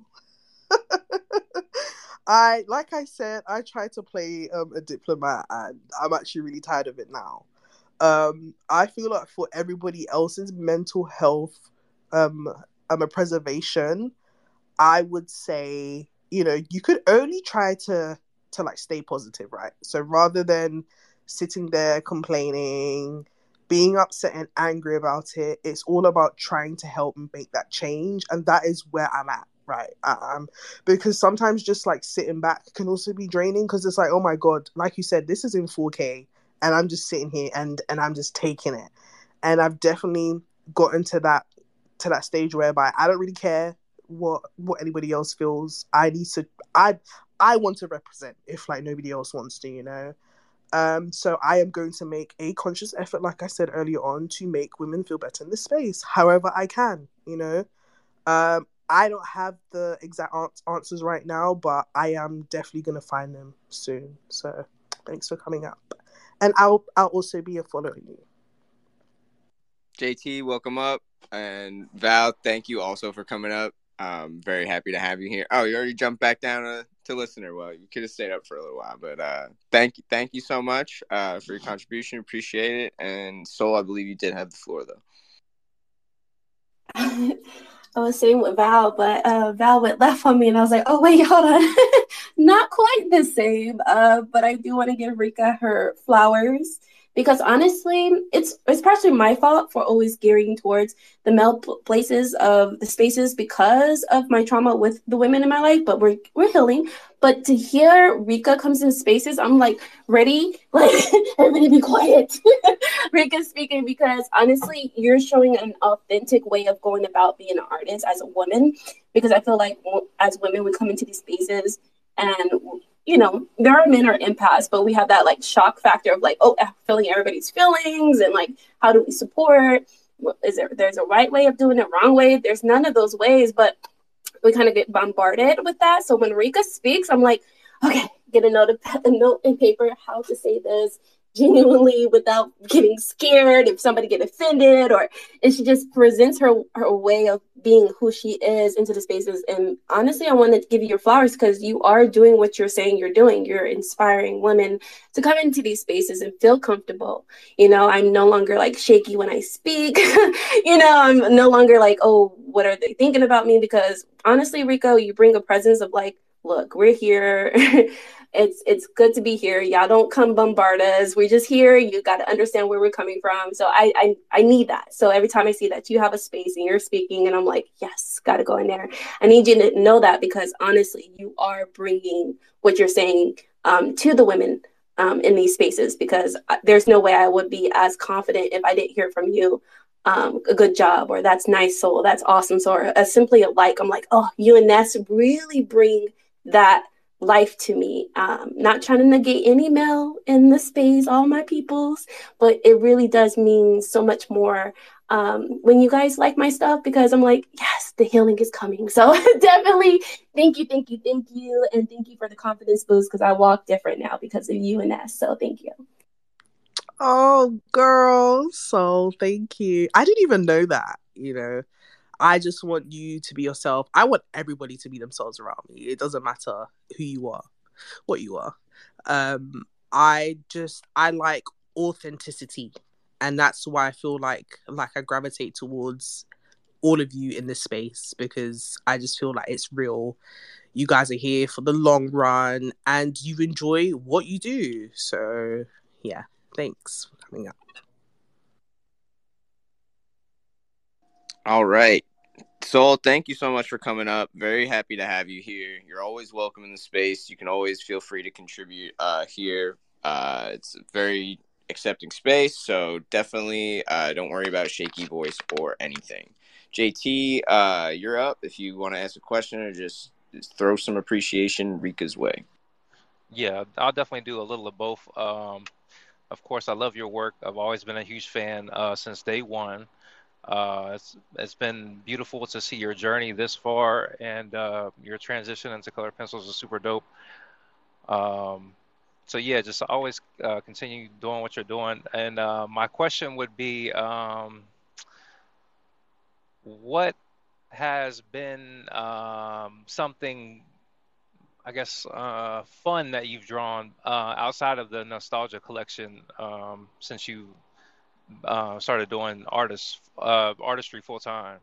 I like I said, I tried to play um, a diplomat, and I'm actually really tired of it now. Um, I feel like for everybody else's mental health, um, um, a preservation, I would say you know you could only try to to like stay positive, right? So rather than sitting there complaining, being upset and angry about it, it's all about trying to help and make that change, and that is where I'm at right um because sometimes just like sitting back can also be draining because it's like oh my god like you said this is in 4k and i'm just sitting here and and i'm just taking it. And i've definitely gotten to that to that stage whereby i don't really care what what anybody else feels. I need to i i want to represent if like nobody else wants to you know um so i am going to make a conscious effort like i said earlier on to make women feel better in this space however i can you know um I don't have the exact answers right now, but I am definitely gonna find them soon. So thanks for coming up, and I'll I'll also be following you. JT, welcome up, and Val, thank you also for coming up. I'm very happy to have you here. Oh, you already jumped back down to, to listener. Well, you could have stayed up for a little while, but uh, thank you, thank you so much uh, for your contribution. Appreciate it. And Soul, I believe you did have the floor though. I was sitting with Val, but uh, Val went left on me, and I was like, "Oh wait, hold on, not quite the same." Uh, but I do want to give Rika her flowers because honestly, it's it's partially my fault for always gearing towards the male places of the spaces because of my trauma with the women in my life. But we're we're healing. But to hear Rika comes in spaces, I'm like ready, like everybody be quiet. Rika speaking because honestly, you're showing an authentic way of going about being an artist as a woman. Because I feel like as women, we come into these spaces and you know, there are men are empaths, but we have that like shock factor of like, oh, uh, feeling everybody's feelings and like, how do we support? Is there there's a right way of doing it, wrong way? There's none of those ways, but we kind of get bombarded with that. So when Rika speaks, I'm like, okay, get a note of a note and paper, how to say this, genuinely without getting scared if somebody get offended or and she just presents her her way of being who she is into the spaces. And honestly i want to give you your flowers because you are doing what you're saying you're doing. You're inspiring women to come into these spaces and feel comfortable. You know i'm no longer like shaky when i speak. You know i'm no longer like oh what are they thinking about me? Because honestly Rika you bring a presence of like look we're here it's it's good to be here. Y'all don't come bombard us. We're just here. You got to understand where we're coming from. So I, I I need that. So every time I see that you have a space and you're speaking, and I'm like, yes, got to go in there. I need you to know that because honestly, you are bringing what you're saying um, to the women um, in these spaces because there's no way I would be as confident if I didn't hear from you. Um, a good job, or that's nice, soul, that's awesome. So, or, uh, simply a like, I'm like, oh, you and Ness really bring that life to me. Um, not trying to negate any male in the space, all my peoples, but it really does mean so much more um, when you guys like my stuff because I'm like, yes, the healing is coming. So definitely thank you, thank you, thank you. And thank you for the confidence boost because I walk different now because of you and Ness. So thank you. Oh, girl. So thank you. I didn't even know that, you know. I just want you to be yourself. I want everybody to be themselves around me. It doesn't matter who you are, what you are. Um, I just I like authenticity, and that's why I feel like like I gravitate towards all of you in this space because I just feel like it's real. You guys are here for the long run, and you enjoy what you do. So yeah, thanks for coming up. All right. Soul, thank you so much for coming up. Very happy to have you here. You're always welcome in the space. You can always feel free to contribute uh, here. Uh, it's a very accepting space, so definitely uh, don't worry about shaky voice or anything. JT, uh, you're up if you want to ask a question or just, just throw some appreciation Rika's way. Yeah, I'll definitely do a little of both. Um, of course, I love your work. I've always been a huge fan uh, since day one. Uh, it's it's been beautiful to see your journey this far, and uh, your transition into color pencils is super dope. Um, so yeah, just always uh, continue doing what you're doing. And uh, my question would be, um, what has been um, something, I guess, uh, fun that you've drawn uh, outside of the nostalgia collection um, since you uh, started doing artist uh, artistry full time?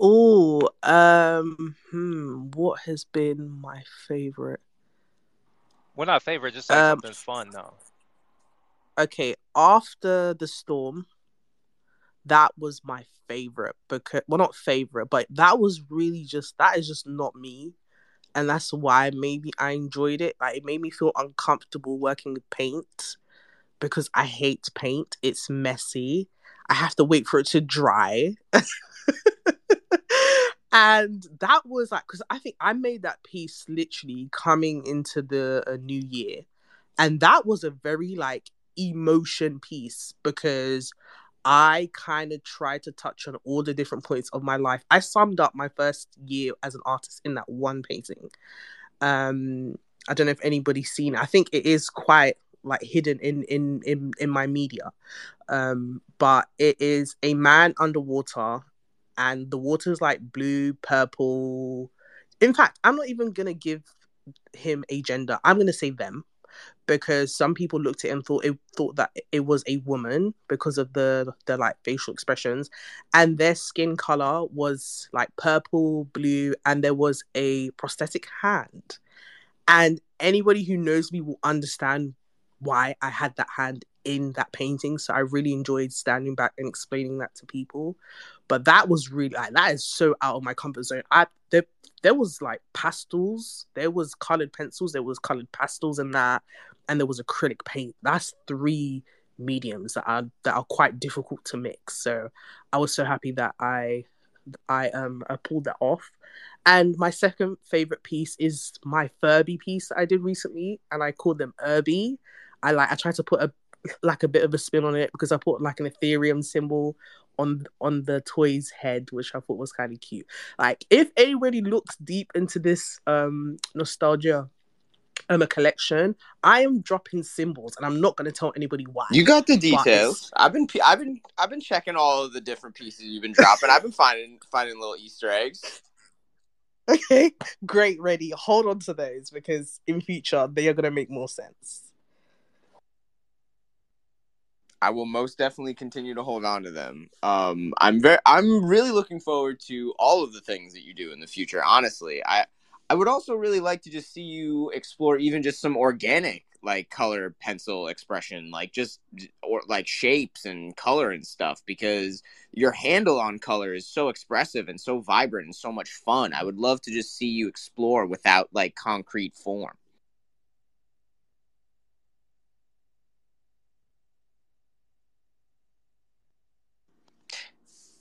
Oh, um, hmm, what has been my favorite? Well, not favorite, just like Um, something fun though. okay, after the storm, that was my favorite because well, not favorite, but that was really just that is just not me, and that's why maybe I enjoyed it. Like it made me feel uncomfortable working with paint because I hate paint. It's messy. I have to wait for it to dry. and that was like because I think I made that piece literally coming into the uh, new year, and that was a very like emotion piece because I kind of tried to touch on all the different points of my life. I summed up my first year as an artist in that one painting. Um, I don't know if anybody's seen it. I think it is quite like hidden in in in, in my media. Um, but it is a man underwater and the water's like blue, purple. In fact, I'm not even gonna give him a gender. I'm gonna say them because some people looked at it and thought it thought that it was a woman because of the the like facial expressions. And their skin color was like purple blue and there was a prosthetic hand. And anybody who knows me will understand why i had that hand in that painting so i really enjoyed standing back and explaining that to people but that was really like that is so out of my comfort zone i there, there was like pastels there was colored pencils there was colored pastels in that and there was acrylic paint. That's three mediums that are that are quite difficult to mix. So I was so happy that I I um I pulled that off. And my second favorite piece is my Furby piece that I did recently, and I called them Irby. I like I tried to put a like a bit of a spin on it because I put like an Ethereum symbol on on the toy's head, which I thought was kind of cute. Like if anybody looks deep into this um nostalgia um a collection, I am dropping symbols, and I'm not going to tell anybody why. You got the details. I've been I've been I've been checking all of the different pieces you've been dropping. I've been finding finding little Easter eggs. Okay, great, Reddy. Hold on to those because in future they are going to make more sense. I will most definitely continue to hold on to them. Um, I'm very, I'm really looking forward to all of the things that you do in the future. Honestly, I, I would also really like to just see you explore even just some organic like color pencil expression, like just or like shapes and color and stuff, because your handle on color is so expressive and so vibrant and so much fun. I would love to just see you explore without like concrete form.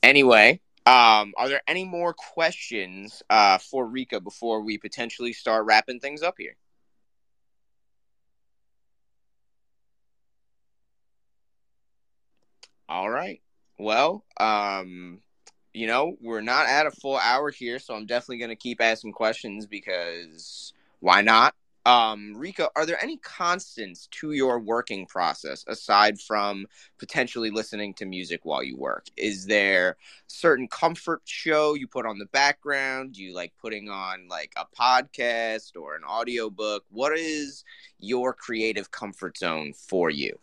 Anyway, um, are there any more questions uh, for Rika before we potentially start wrapping things up here? All right. Well, um, you know, we're not at a full hour here, so I'm definitely going to keep asking questions because why not? Um, Rika, are there any constants to your working process aside from potentially listening to music while you work? Is there certain comfort show you put on the background? Do you like putting on like a podcast or an audiobook? What is your creative comfort zone for you?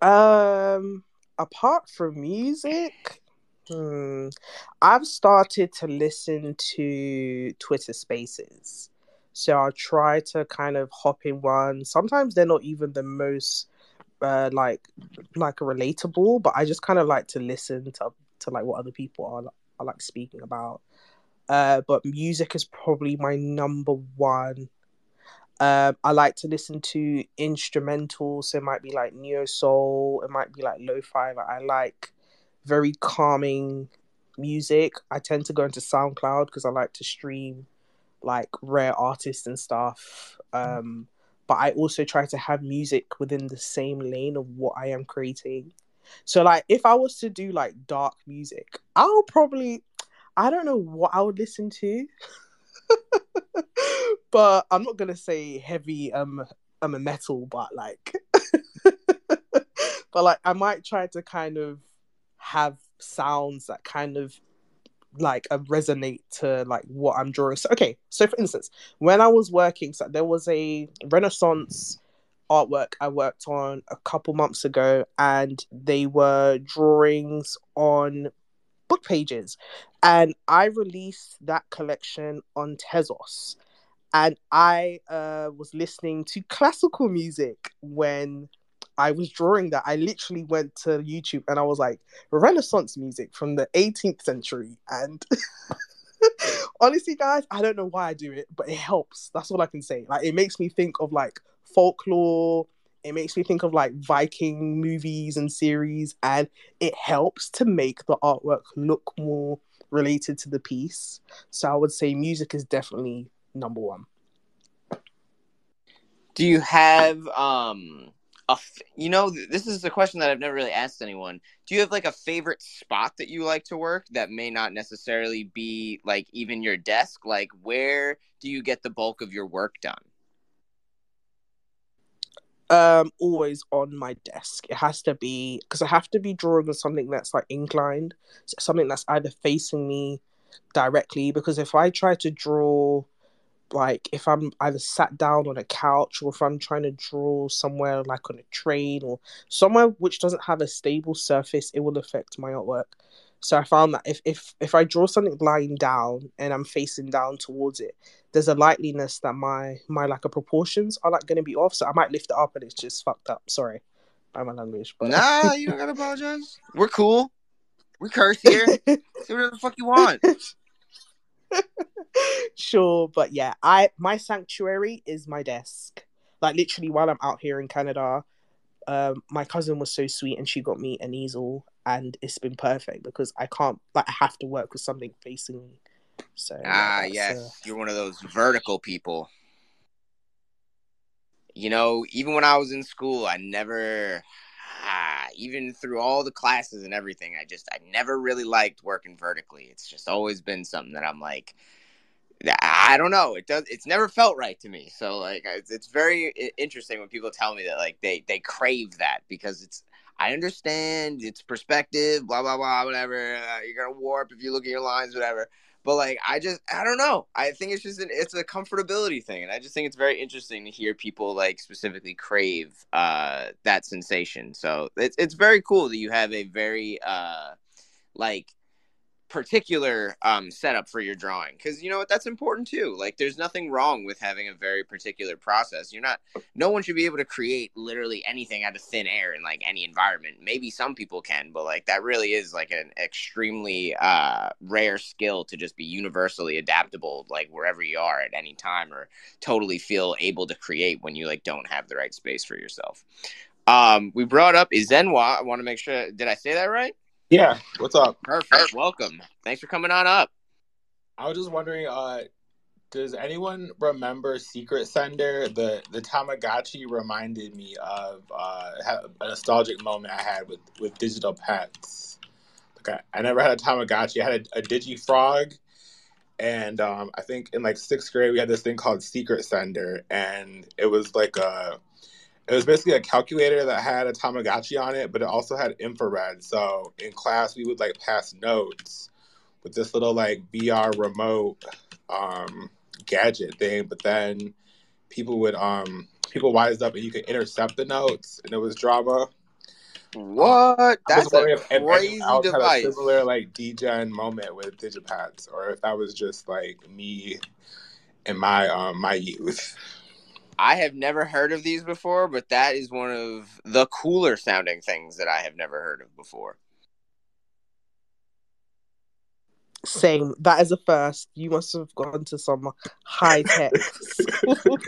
Um, apart from music, hmm, I've started to listen to Twitter Spaces. So I'll try to kind of hop in one. Sometimes they're not even the most uh, like like relatable, but I just kind of like to listen to to like what other people are are like speaking about. Uh, but music is probably my number one. Um, I like to listen to instrumentals. So it might be like neo soul. It might be like lo-fi. Like I like very calming music. I tend to go into SoundCloud because I like to stream like rare artists and stuff. Um, but I also try to have music within the same lane of what I am creating. So like if I was to do like dark music, I'll probably I don't know what I would listen to. but I'm not gonna say heavy um I'm a metal, but like but like I might try to kind of have sounds that kind of like uh, resonate to like what I'm drawing. So okay, so for instance, when I was working, so there was a Renaissance artwork I worked on a couple months ago, and they were drawings on book pages, and I released that collection on Tezos, and I uh, was listening to classical music when I was drawing that, I literally went to YouTube and I was like, Renaissance music from the 18th century. And honestly, guys, I don't know why I do it, but it helps. That's all I can say. Like, it makes me think of like folklore. It makes me think of like Viking movies and series, and it helps to make the artwork look more related to the piece. So I would say music is definitely number one. Do you have um a f- you know this is a question that I've never really asked anyone. Do you have like a favorite spot that you like to work that may not necessarily be like even your desk? Like where do you get the bulk of your work done? Um, always on my desk. It has to be because I have to be drawing on something that's like inclined, something that's either facing me directly. Because if I try to draw like if I'm either sat down on a couch or if I'm trying to draw somewhere like on a train or somewhere which doesn't have a stable surface, it will affect my artwork. So I found that if if if I draw something lying down and I'm facing down towards it, there's a likeliness that my my like a proportions are like going to be off. So I might lift it up and it's just fucked up. Sorry, by my language. But nah, you don't gotta apologize. We're cool. We curse here. Say whatever the fuck you want. sure, but yeah, I my sanctuary is my desk. Like literally, while I'm out here in Canada, um, my cousin was so sweet and she got me an easel, and it's been perfect because I can't like I have to work with something facing me. So ah, yes, uh... you're one of those vertical people. You know, even when I was in school, I never ah, even through all the classes and everything, I just I never really liked working vertically. It's just always been something that I'm like, I don't know. It does. It's never felt right to me. So like, it's, it's very interesting when people tell me that like they they crave that because it's. I understand it's perspective, blah blah blah, whatever. Uh, you're gonna warp if you look at your lines, whatever. But like, I just, I don't know. I think it's just an, it's a comfortability thing, and I just think it's very interesting to hear people like specifically crave uh, that sensation. So it's it's very cool that you have a very uh, like particular um, setup for your drawing because you know what? That's important too. Like there's nothing wrong with having a very particular process. You're not no one should be able to create literally anything out of thin air in like any environment. Maybe some people can but like that really is like an extremely uh, rare skill to just be universally adaptable like wherever you are at any time or totally feel able to create when you like don't have the right space for yourself. Um we brought up izenwa. I want to make sure did i say that right yeah, what's up? Perfect. Welcome. Thanks for coming on up. I was just wondering, uh, does anyone remember Secret Sender? The the Tamagotchi reminded me of uh, a nostalgic moment I had with with digital pets. Like I, I never had a Tamagotchi. I had a, a Digifrog, and um, I think in like sixth grade we had this thing called Secret Sender, and it was like a it was basically a calculator that had a Tamagotchi on it, but it also had infrared. So in class, we would like pass notes with this little like VR remote um, gadget thing. But then people would um people wised up and you could intercept the notes, and it was drama. What? That's a if, crazy if device. Had a similar like degen moment with Digipads, or if that was just like me and my um my youth. I have never heard of these before, but that is one of the cooler sounding things that I have never heard of before. Same. That is a first. You must have gone to some high tech school.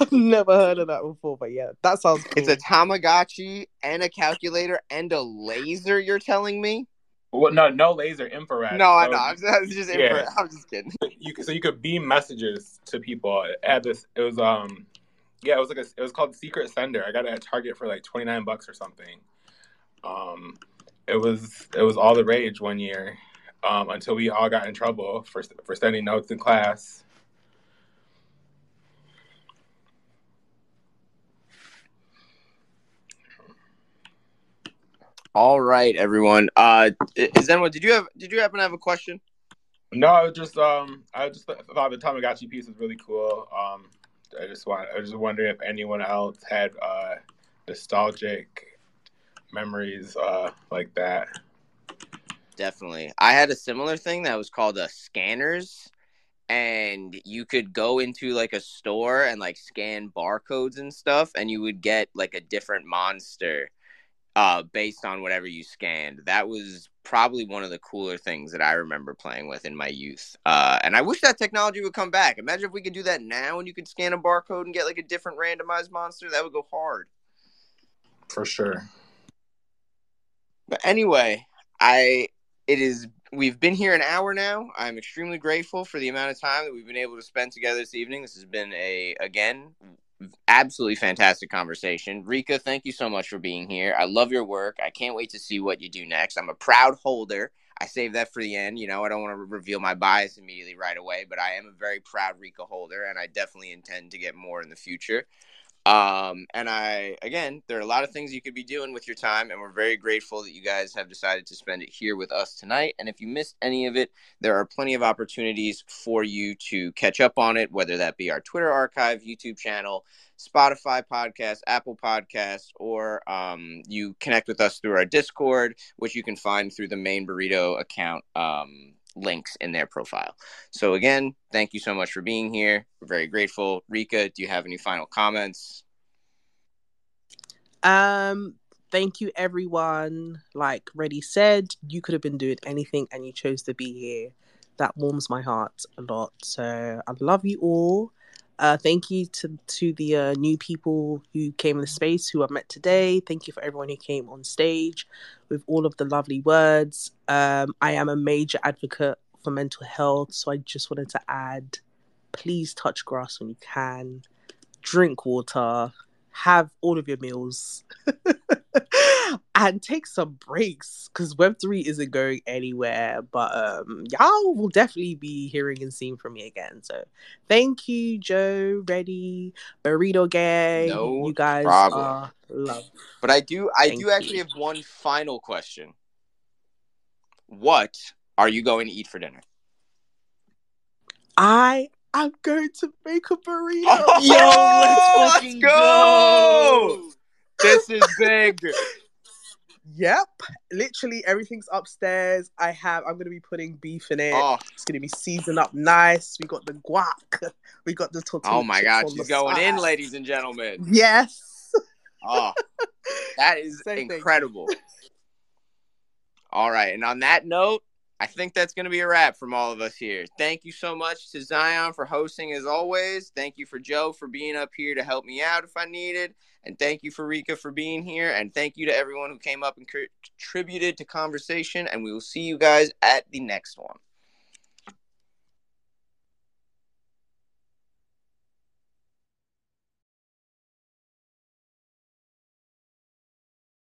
I've never heard of that before, but yeah, that sounds cool. It's a Tamagotchi and a calculator and a laser. You're telling me? Well, no, no laser, infrared. No, I know. I'm just, I'm just Yeah. I'm just kidding. you so you could beam messages to people. It had this. It was um, yeah, it was like a, it was called Secret Sender. I got it at Target for like twenty nine bucks or something. Um, it was it was all the rage one year, um, until we all got in trouble for for sending notes in class. All right, everyone. Uh, is anyone? Did you have? Did you happen to have a question? No, I was just um, I just thought the Tamagotchi piece was really cool. Um, I just want I was just wondering if anyone else had uh, nostalgic memories uh, like that. Definitely. I had a similar thing that was called a Skannerz and you could go into like a store and like scan barcodes and stuff and you would get like a different monster uh based on whatever you scanned. That was probably one of the cooler things that I remember playing with in my youth. Uh and I wish that technology would come back. Imagine if we could do that now and you could scan a barcode and get like a different randomized monster. That would go hard. For sure. But anyway, I it is we've been here an hour now. I'm extremely grateful for the amount of time that we've been able to spend together this evening. This has been a again absolutely fantastic conversation. Rika, thank you so much for being here. I love your work. I can't wait to see what you do next. I'm a proud holder. I save that for the end. You know, I don't want to reveal my bias immediately right away, but I am a very proud Rika holder, and I definitely intend to get more in the future. Um, and I, again, there are a lot of things you could be doing with your time, and we're very grateful that you guys have decided to spend it here with us tonight. And if you missed any of it, there are plenty of opportunities for you to catch up on it, whether that be our Twitter archive, YouTube channel, Spotify podcast, Apple podcast, or um, you connect with us through our Discord, which you can find through the main burrito account um, links in their profile. So again, thank you so much for being here. We're very grateful. Rika, do you have any final comments? Um, thank you everyone. Like Reddy said, you could have been doing anything and you chose to be here. That warms my heart a lot. So I love you all. Uh, thank you to to the uh, new people who came in the space who I met today. Thank you for everyone who came on stage with all of the lovely words. Um, I am a major advocate for mental health, so I just wanted to add: please touch grass when you can, drink water, have all of your meals, and take some breaks because Web three isn't going anywhere. But um, y'all will definitely be hearing and seeing from me again. So thank you, Joe, Reddy, Burrito Gang. No you guys problem. are love. But I do I Thank do actually you. have one final question. What are you going to eat for dinner? I am going to make a burrito. Yo, let's fucking go! This is big. Yep, literally everything's upstairs. I have. I'm gonna be putting beef in it. Oh, It's gonna be seasoned up nice. We got the guac. We got the tortilla. oh my god, she's going in, ladies and gentlemen. Yes. Oh, that is Same incredible. All right, and on that note, I think that's going to be a wrap from all of us here. Thank you so much to Zion for hosting as always. Thank you for Joe for being up here to help me out if I needed. And thank you for Rika for being here. And thank you to everyone who came up and contributed to conversation. And we will see you guys at the next one.